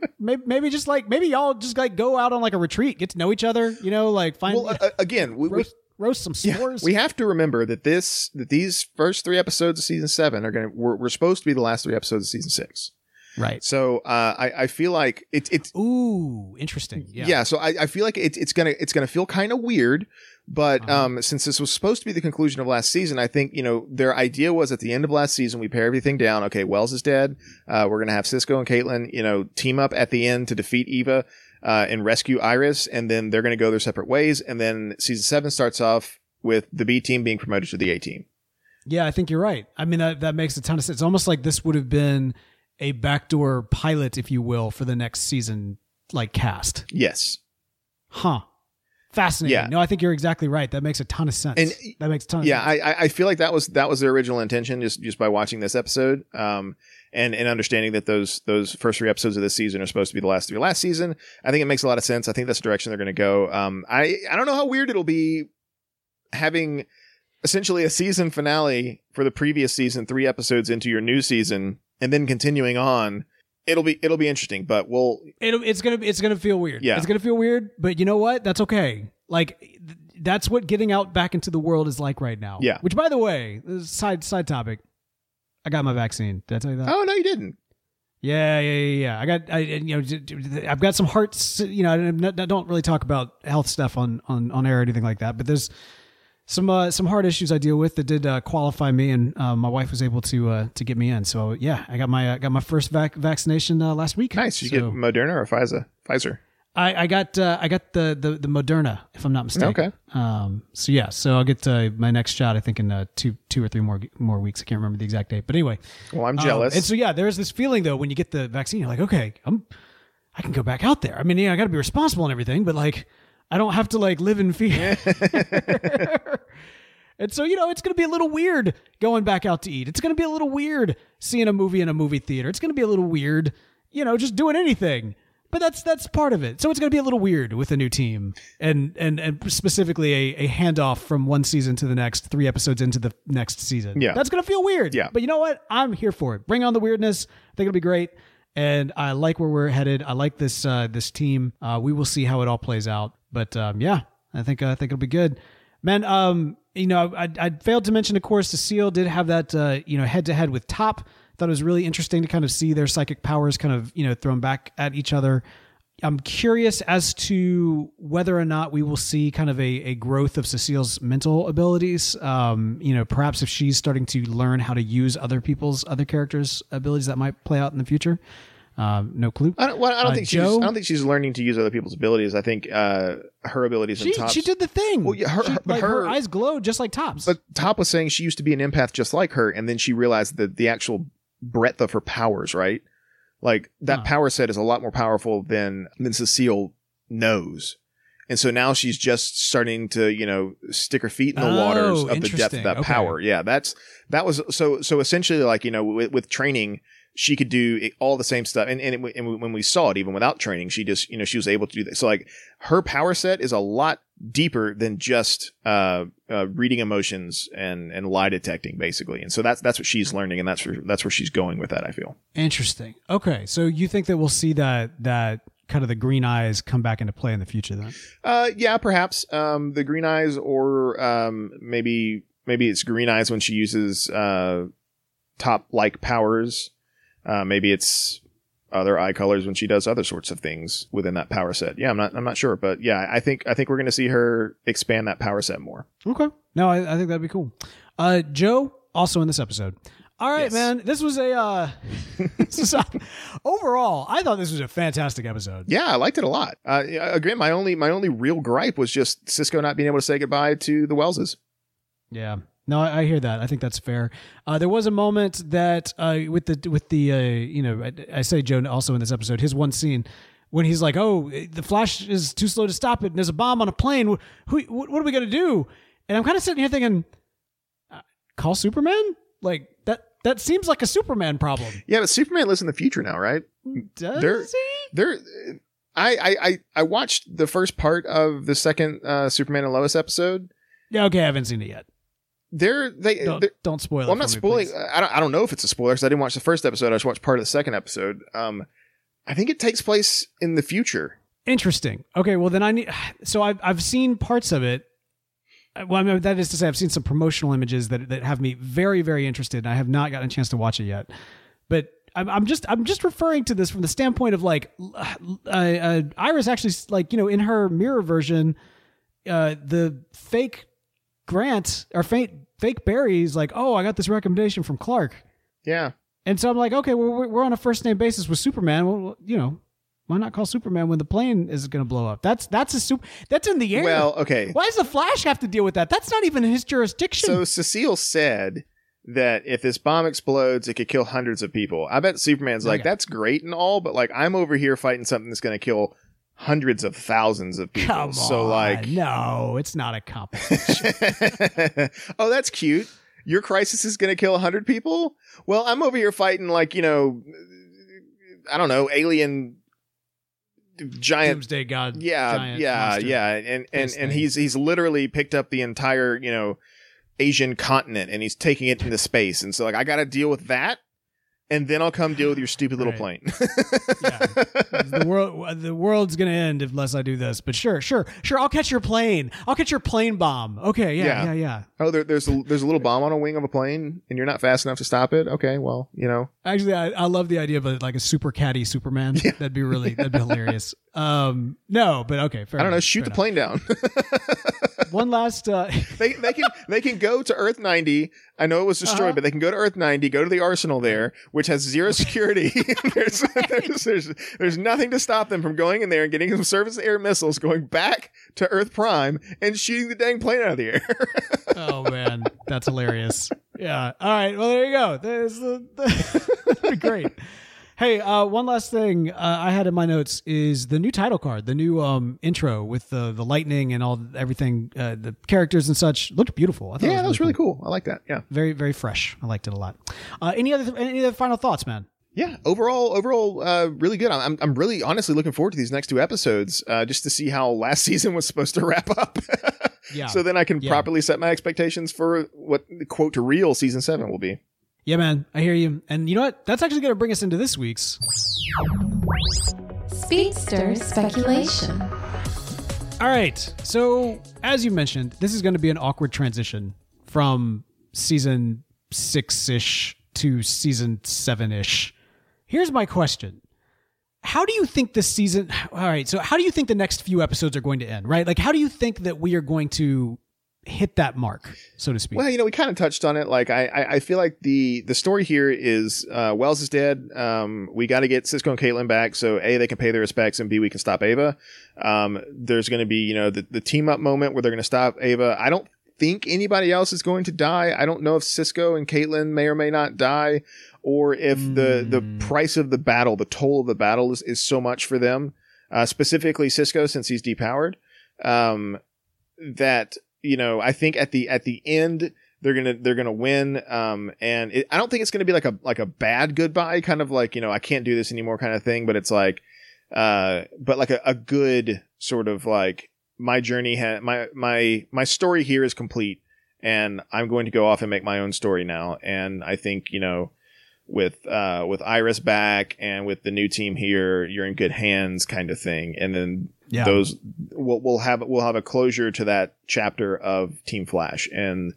maybe, maybe just like maybe y'all just like go out on like a retreat, get to know each other. You know, like find. Well, uh, again, we, roast, we, roast some s'mores. Yeah, we have to remember that this that these first three episodes of season seven are going to we're, we're supposed to be the last three episodes of season six. Right. So uh, I I feel like it's it's ooh interesting. Yeah. Yeah. So I, I feel like it's it's gonna it's gonna feel kind of weird but uh-huh. um, since this was supposed to be the conclusion of last season, I think you know their idea was at the end of last season we pare everything down. Okay, Wells is dead. Uh, we're gonna have Cisco and Caitlin, you know, team up at the end to defeat Eva uh, and rescue Iris, and then they're gonna go their separate ways. And then season seven starts off with the B team being promoted to the A team. Yeah, I think you're right. I mean that that makes a ton of sense. It's almost like this would have been a backdoor pilot, if you will, for the next season, like cast. Yes. Huh. Fascinating. Yeah. No, I think you're exactly right. That makes a ton of sense. And that makes a ton. yeah, I I feel like that was that was their original intention just just by watching this episode, um, and and understanding that those those first three episodes of this season are supposed to be the last three last season. I think it makes a lot of sense. I think that's the direction they're going to go. Um, I I don't know how weird it'll be having essentially a season finale for the previous season, three episodes into your new season, and then continuing on it'll be it'll be interesting, but we'll it'll, it's gonna it's gonna feel weird. Yeah, it's gonna feel weird, but you know what? That's okay. Like th- that's what getting out back into the world is like right now. Yeah. Which, by the way, side side topic. I got my vaccine. Did I tell you that? Oh no, you didn't. Yeah, yeah, yeah, yeah. I got, I, you know, I've got some hearts. You know, I don't really talk about health stuff on on on air or anything like that. But there's some uh, some hard issues I deal with that did uh, qualify me, and uh, my wife was able to uh, to get me in. So yeah, I got my uh, got my first vac- vaccination uh, last week. Nice. You so, get Moderna or Pfizer? Pfizer. I, I got I got the, the the Moderna, if I'm not mistaken. Okay. Um. So yeah. So I'll get my next shot. I think in two two or three more more weeks. I can't remember the exact date. But anyway. Well, I'm jealous. Um, and so yeah, there's this feeling though when you get the vaccine, you're like, okay, I'm I can go back out there. I mean, yeah, I got to be responsible and everything, but like, I don't have to like live in fear. And so, you know, it's going to be a little weird going back out to eat. It's going to be a little weird seeing a movie in a movie theater. It's going to be a little weird, you know, just doing anything. But that's that's part of it. So it's going to be a little weird with a new team, and and and specifically a, a handoff from one season to the next, three episodes into the next season. Yeah, that's going to feel weird. Yeah, but you know what? I'm here for it. Bring on the weirdness. I think it'll be great, and I like where we're headed. I like this uh, this team. Uh, we will see how it all plays out. But um, yeah, I think I think it'll be good. Man, um, you know, I, I failed to mention, of course, Cecile did have that, uh, you know, head to head with Top. Thought it was really interesting to kind of see their psychic powers kind of, you know, thrown back at each other. I'm curious as to whether or not we will see kind of a, a growth of Cecile's mental abilities. Um, you know, perhaps if she's starting to learn how to use other people's, other characters' abilities, that might play out in the future. Uh, no clue. I don't, well, I don't Uh, think she's. I don't think she's learning to use other people's abilities. I think uh, her abilities She she did the thing. Well, yeah, her- She- her- like, her, her- eyes glowed just like Tops. But Top was saying she used to be an empath just like her, and then she realized that the actual breadth of her powers, right? Like that Huh. power set is a lot more powerful than than Cecile knows. And so now she's just starting to, you know, stick her feet in the Oh, waters of the depth of that Okay. power. Yeah, that's that was so so essentially like you know with, with training she could do all the same stuff and and, it, and when we saw it even without training she just you know she was able to do that so like her power set is a lot deeper than just uh, uh reading emotions and and lie detecting basically and so that's that's what she's learning and that's where that's where she's going with that i feel Interesting. Okay, so you think that we'll see that that kind of the green eyes come back into play in the future then? Uh, yeah, perhaps um, the green eyes, or um, maybe maybe it's green eyes when she uses uh, top like powers. Uh, maybe it's other eye colors when she does other sorts of things within that power set. Yeah, I'm not I'm not sure, but yeah, I think I think we're going to see her expand that power set more. Okay. No, I, I think that'd be cool. Uh, Joe also in this episode. All right, Yes. man. This was a uh, this was a- overall. I thought this was a fantastic episode. Yeah, I liked it a lot. Uh, again, my only my only real gripe was just Cisco not being able to say goodbye to the Wellses. Yeah. No, I, I hear that. I think that's fair. Uh, there was a moment that uh, with the with the uh, you know I, I say Joe also in this episode his one scene when he's like, "Oh, the Flash is too slow to stop it, and there's a bomb on a plane. Who, who what, are we gonna do?" And I'm kind of sitting here thinking, uh, "Call Superman? Like that? That seems like a Superman problem." Yeah, but Superman lives in the future now, right? Does There- he? there I, I I I watched the first part of the second uh Superman and Lois episode. Yeah. Okay, I haven't seen it yet. They're they Don't, they're, don't spoil well, it. I'm not for me, spoiling. I don't I don't know if it's a spoiler cuz I didn't watch the first episode. I just watched part of the second episode. Um I think it takes place in the future. Interesting. Okay, well then I need. So I've I've seen parts of it. Uh, Well, I mean, that is to say, I've seen some promotional images that that have me very very interested. And I have not gotten a chance to watch it yet. But I'm, I'm just I'm just referring to this from the standpoint of like uh, uh, Iris actually like you know in her mirror version, uh, the fake Grant or fake fake Barry is like, oh, I got this recommendation from Clark. Yeah. And so I'm like, okay, well, we're, we're on a first name basis with Superman. Well, you know, why not call Superman when the plane is going to blow up? That's that's a super. That's in the air. Well, okay. why does the Flash have to deal with that? That's not even his jurisdiction. So Cecile said that if this bomb explodes, it could kill hundreds of people. I bet Superman's like, Okay. that's great and all, but like I'm over here fighting something that's going to kill hundreds of thousands of people. Come so on. like no, it's not a competition. oh, that's cute. Your crisis is going to kill 100 people? Well, I'm over here fighting, like, you know, I don't know, alien giant. Doomsday God. Yeah, giant yeah, yeah. And, and, and he's, he's literally picked up the entire, you know, Asian continent and he's taking it into space. And so, like, I got to deal with that. And then I'll come deal with your stupid little Right. plane. Yeah. the world the world's gonna end unless I do this. But sure, sure, sure. I'll catch your plane. I'll catch your plane bomb. Okay, yeah, Yeah. yeah, yeah. oh, there, there's a, there's a little bomb on a wing of a plane and you're not fast enough to stop it. Okay, well, you know, Actually, I, I love the idea of a, like a super caddy Superman. That'd be really that'd be hilarious. Um, no, but okay, fair I don't know, shoot the plane down. One last. Uh, they they can they can go to Earth 90. I know it was destroyed, Uh-huh. but they can go to Earth 90, go to the arsenal there, which has zero security. there's, there's, there's there's nothing to stop them from going in there and getting some surface air missiles, going back to Earth Prime and shooting the dang plane out of the air. oh man, that's hilarious. Yeah. All right. Well, there you go. There's the, that'd great. Hey, uh, one last thing uh, I had in my notes is the new title card, the new um, intro with the the lightning and all everything, uh, the characters and such looked beautiful. I thought it yeah, that was really cool. I like that. Yeah. Very very fresh. I liked it a lot. Uh, any other any other final thoughts, man? Yeah, overall, overall, uh, really good. I'm, I'm really honestly looking forward to these next two episodes, uh, just to see how last season was supposed to wrap up. Yeah. So then I can Yeah. properly set my expectations for what quote to real season seven will be. Yeah, man, I hear you. And you know what? That's actually going to bring us into this week's. Speedster speculation. All right. So, as you mentioned, this is going to be an awkward transition from season six ish to season seven ish. Here's my question How do you think this season, all right, so how do you think the next few episodes are going to end, right? Like, how do you think that we are going to hit that mark, so to speak. Well, you know, we kind of touched on it. Like, I, I, I feel like the the story here is uh, Wells is dead. Um, we got to get Cisco and Caitlin back, so a they can pay their respects, and b we can stop Ava. Um, there's going to be you know the, the team up moment where they're going to stop Ava. I don't think anybody else is going to die. I don't know if Cisco and Caitlin may or may not die, or if the the price of the battle, the toll of the battle, is, is so much for them. Uh, specifically Cisco, since he's depowered. Um, that you know, I think at the at the end they're gonna they're gonna win. Um, and it, I don't think it's gonna be like a like a bad goodbye, kind of like you know I can't do this anymore kind of thing. But it's like, uh, but like a, a good sort of like my journey ha- my my my story here is complete, and I'm going to go off and make my own story now. And I think you know with uh with Iris back and with the new team here, you're in good hands, kind of thing. And then Yeah. those we'll, we'll have we'll have a closure to that chapter of Team Flash, and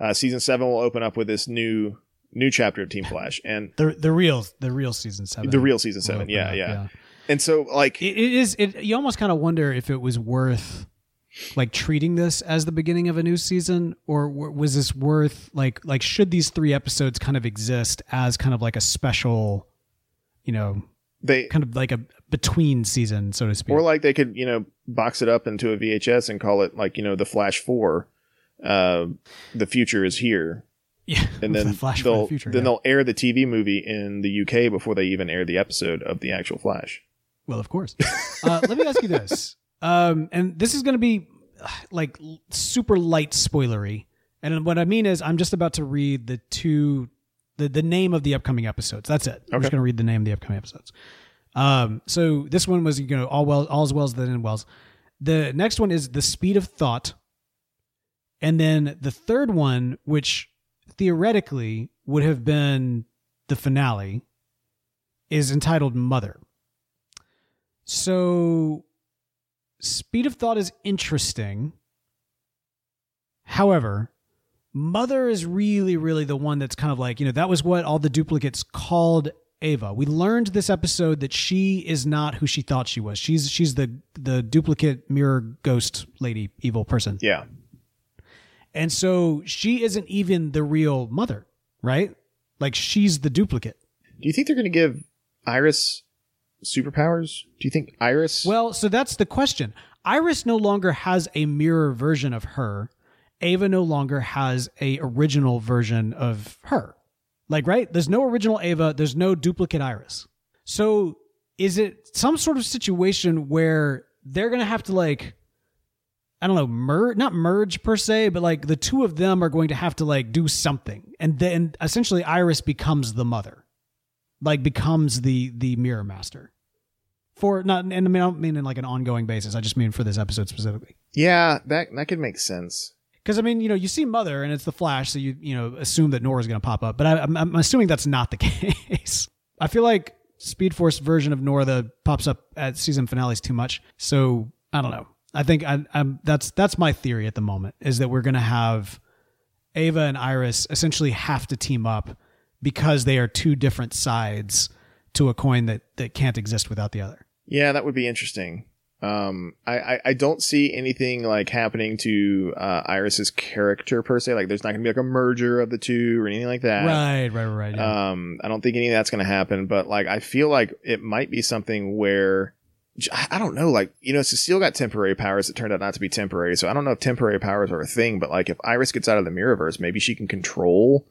uh, season seven will open up with this new new chapter of Team Flash and the the real the real season seven. the real season seven. Yeah, up, yeah, And so like It, it is. It you almost kind of wonder if it was worth like treating this as the beginning of a new season, or w- was this worth like like should these three episodes kind of exist as kind of like a special, you know, they kind of like a between season, so to speak. or like they could you know box it up into a VHS and call it like you know the Flash Four. Uh, the future is here. yeah, and the then Flash for they'll the future. then yeah. they'll air the TV movie in the UK before they even air the episode of the actual Flash. Well, of course. uh, let me ask you this, um, and this is going to be uh, like super light spoilery. And what I mean is, I'm just about to read the two, the the name of the upcoming episodes. That's it. I'm just going to read the name of the upcoming episodes. Um, so this one was, you know, all well, all's wells that end wells. The next one is the speed of thought, and then the third one, which theoretically would have been the finale, is entitled Mother. So, speed of thought is interesting. However, Mother is really, really the one that's kind of like, you know, that was what all the duplicates called Ava. We learned this episode that she is not who she thought she was. She's she's the the duplicate mirror ghost lady, evil person. Yeah. And so she isn't even the real mother, right? Like she's the duplicate. Do you think they're going to give Iris superpowers? Do you think Iris? Well, so that's the question. Iris no longer has a mirror version of her. Ava no longer has a original version of her. Like, right? There's no original Ava, there's no duplicate Iris. So is it some sort of situation where they're gonna have to like I don't know, merge not merge per se, but like the two of them are going to have to like do something. And then essentially Iris becomes the mother. Like becomes the the mirror master for not and I mean I don't mean in like an ongoing basis. I just mean for this episode specifically. yeah, that that could make sense. Because I mean, you know, you see Mother and it's the Flash, so you you know assume that Nora's going to pop up. But I, I'm, I'm assuming that's not the case. I feel like Speed Force version of Nora that pops up at season finales too much. So I don't know. I think I, I'm that's that's my theory at the moment is that we're going to have Ava and Iris essentially have to team up because they are two different sides to a coin that that can't exist without the other. Yeah, that would be interesting. Um, I, I, I don't see anything like happening to uh, Iris's character per se. Like, there's not gonna be like a merger of the two or anything like that. Right, right, right. Yeah. Um, I don't think any of that's to happen, but like, I feel like it might be something where, I don't know, like, you know, Cecile got temporary powers that turned out not to be temporary. So I don't know if temporary powers are a thing, but like, if Iris gets out of the Mirrorverse, maybe she can control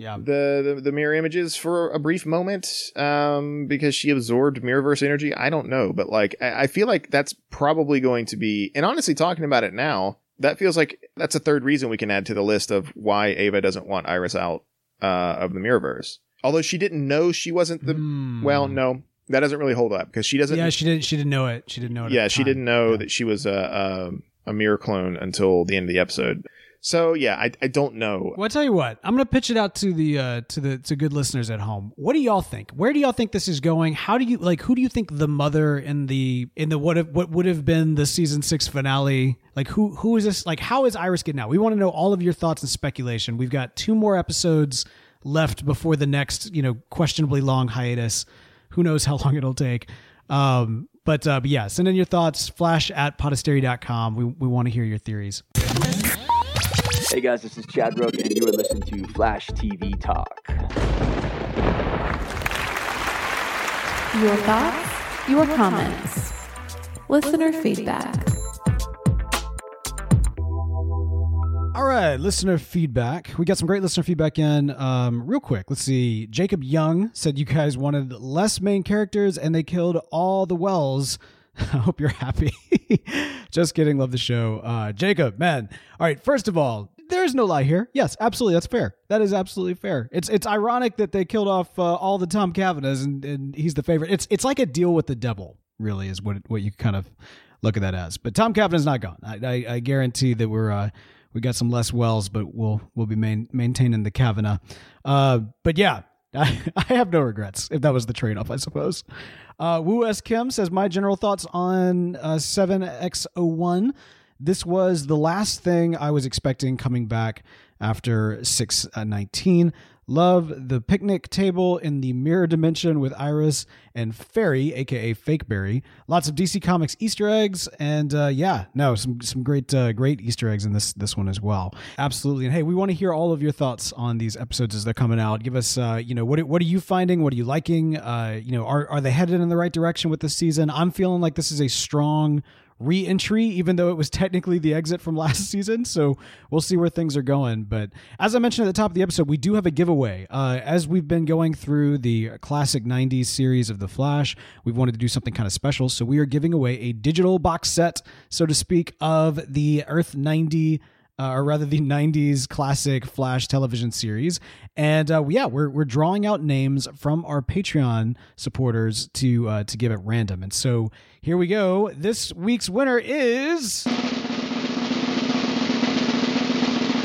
yeah. the, the, the mirror images for a brief moment, um, because she absorbed Mirrorverse energy. I don't know, but like, I, I feel like that's probably going to be, and honestly, talking about it now, that feels like that's a third reason we can add to the list of why Ava doesn't want Iris out uh, of the Mirrorverse. Although she didn't know she wasn't the. Hmm. Well, no, that doesn't really hold up because she doesn't. yeah, she didn't. She didn't know it. She didn't know it. yeah, she time. didn't know Yeah. that she was a, a a mirror clone until the end of the episode. So yeah, I I don't know. Well, I tell you what, I'm to pitch it out to the uh, to the to good listeners at home. What do y'all think? Where do y'all think this is going? How do you like? Who do you think the mother in the in the what what would have been the season six finale? Like who who is this? Like how is Iris getting out? We want to know all of your thoughts and speculation. We've got two more episodes left before the next you know questionably long hiatus. Who knows how long it'll take? Um, but, uh, but yeah, send in your thoughts. Flash at podastery.com. We we want to hear your theories. Hey guys, this is Chad Rook, and you are listening to Flash TV Talk. Your thoughts, your comments, listener feedback. All right, listener feedback. We got some great listener feedback in. Um, real quick, let's see. Jacob Young said you guys wanted less main characters and they killed all the Wells. I hope you're happy. Just kidding. Love the show. Uh, Jacob, man. All right, first of all, there's no lie here. Yes, absolutely. That's fair. That is absolutely fair. It's it's ironic that they killed off uh, all the Tom Cavanaghs and, and he's the favorite. It's it's like a deal with the devil, really, is what what you kind of look at that as. But Tom Cavanagh's not gone. I, I, I guarantee that we're uh, we got some less wells, but we'll we'll be main, maintaining the Cavanagh. Uh, but yeah, I, I have no regrets if that was the trade off, I suppose. Uh, Wu S. Kim says, My general thoughts on uh, 7X01. This was the last thing I was expecting coming back after 619. Love the picnic table in the mirror dimension with Iris and Fairy, aka Fake Berry. Lots of DC Comics Easter eggs, and uh, yeah, no, some some great uh, great Easter eggs in this this one as well. Absolutely, and hey, we want to hear all of your thoughts on these episodes as they're coming out. Give us, uh, you know, what what are you finding? What are you liking? Uh, you know, are are they headed in the right direction with this season? I'm feeling like this is a strong re-entry even though it was technically the exit from last season. So we'll see where things are going. But as i mentioned at the top of the episode we do have a giveaway. Uh, as we've been going through the classic 90s series of the flash we've wanted to do something kind of special. So we are giving away a digital box set so to speak of the earth 90 uh, or rather the 90s classic Flash television series. And uh, yeah, we're, we're drawing out names from our Patreon supporters to uh, to give at random. And so here we go. This week's winner is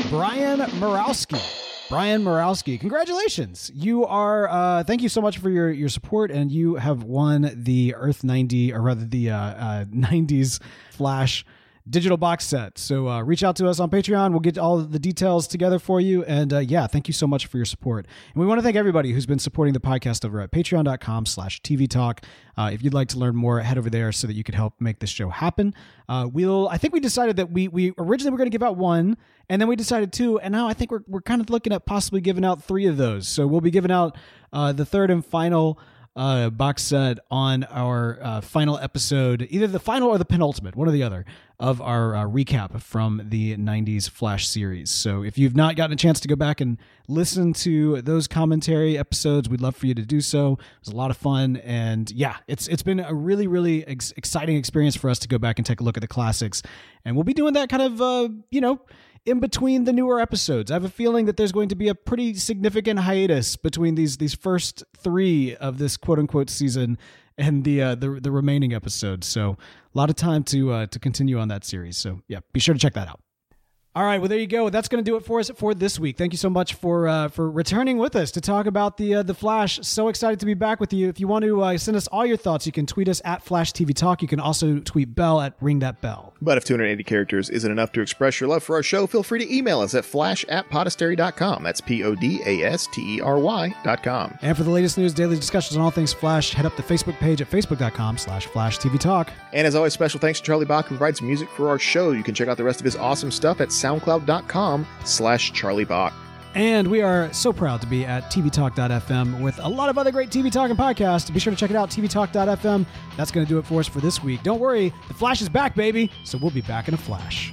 Brian Morowski. Brian Morowski, congratulations! You are. Uh, thank you so much for your your support, and you have won the Earth 90, or rather the uh, 90s Flash digital box set. So uh, reach out to us on Patreon. We'll get all the details together for you. And uh, yeah, thank you so much for your support. And we want to thank everybody who's been supporting the podcast over at patreon.com slash TV Talk. Uh, if you'd like to learn more, head over there so that you could help make this show happen. Uh, we'll, I think we decided that we, we originally were going to give out one and then we decided two. And now I think we're, we're kind of looking at possibly giving out three of those. So we'll be giving out uh, the third and final uh, box set on our uh, final episode, either the final or the penultimate, one or the other, of our uh, recap from the 90s Flash series. So if you've not gotten a chance to go back and listen to those commentary episodes, we'd love for you to do so. It was a lot of fun. And yeah, it's it's been a really, really ex- exciting experience for us to go back and take a look at the classics. And we'll be doing that kind of, uh, you know, in between the newer episodes. I have a feeling that there's going to be a pretty significant hiatus between these these first three of this quote unquote season and the uh, the the remaining episodes. So a lot of time to uh, to continue on that series. So yeah, be sure to check that out. All right, well there you go. That's going to do it for us for this week. Thank you so much for uh, for returning with us to talk about the uh, the Flash. So excited to be back with you. If you want to uh, send us all your thoughts, you can tweet us at Flash TV Talk. You can also tweet Bell at Ring That Bell. But if 280 characters isn't enough to express your love for our show, feel free to email us at flash at podastery.com. That's P O D A S T E R Y.com. And for the latest news, daily discussions on all things Flash, head up the Facebook page at facebook.com slash Flash TV Talk. And as always, special thanks to Charlie Bach, who provides music for our show. You can check out the rest of his awesome stuff at soundcloud.com slash Charlie Bach. And we are so proud to be at tvtalk.fm with a lot of other great TV Talk and podcasts. Be sure to check it out, tvtalk.fm. That's going to do it for us for this week. Don't worry, the Flash is back, baby. So we'll be back in a flash.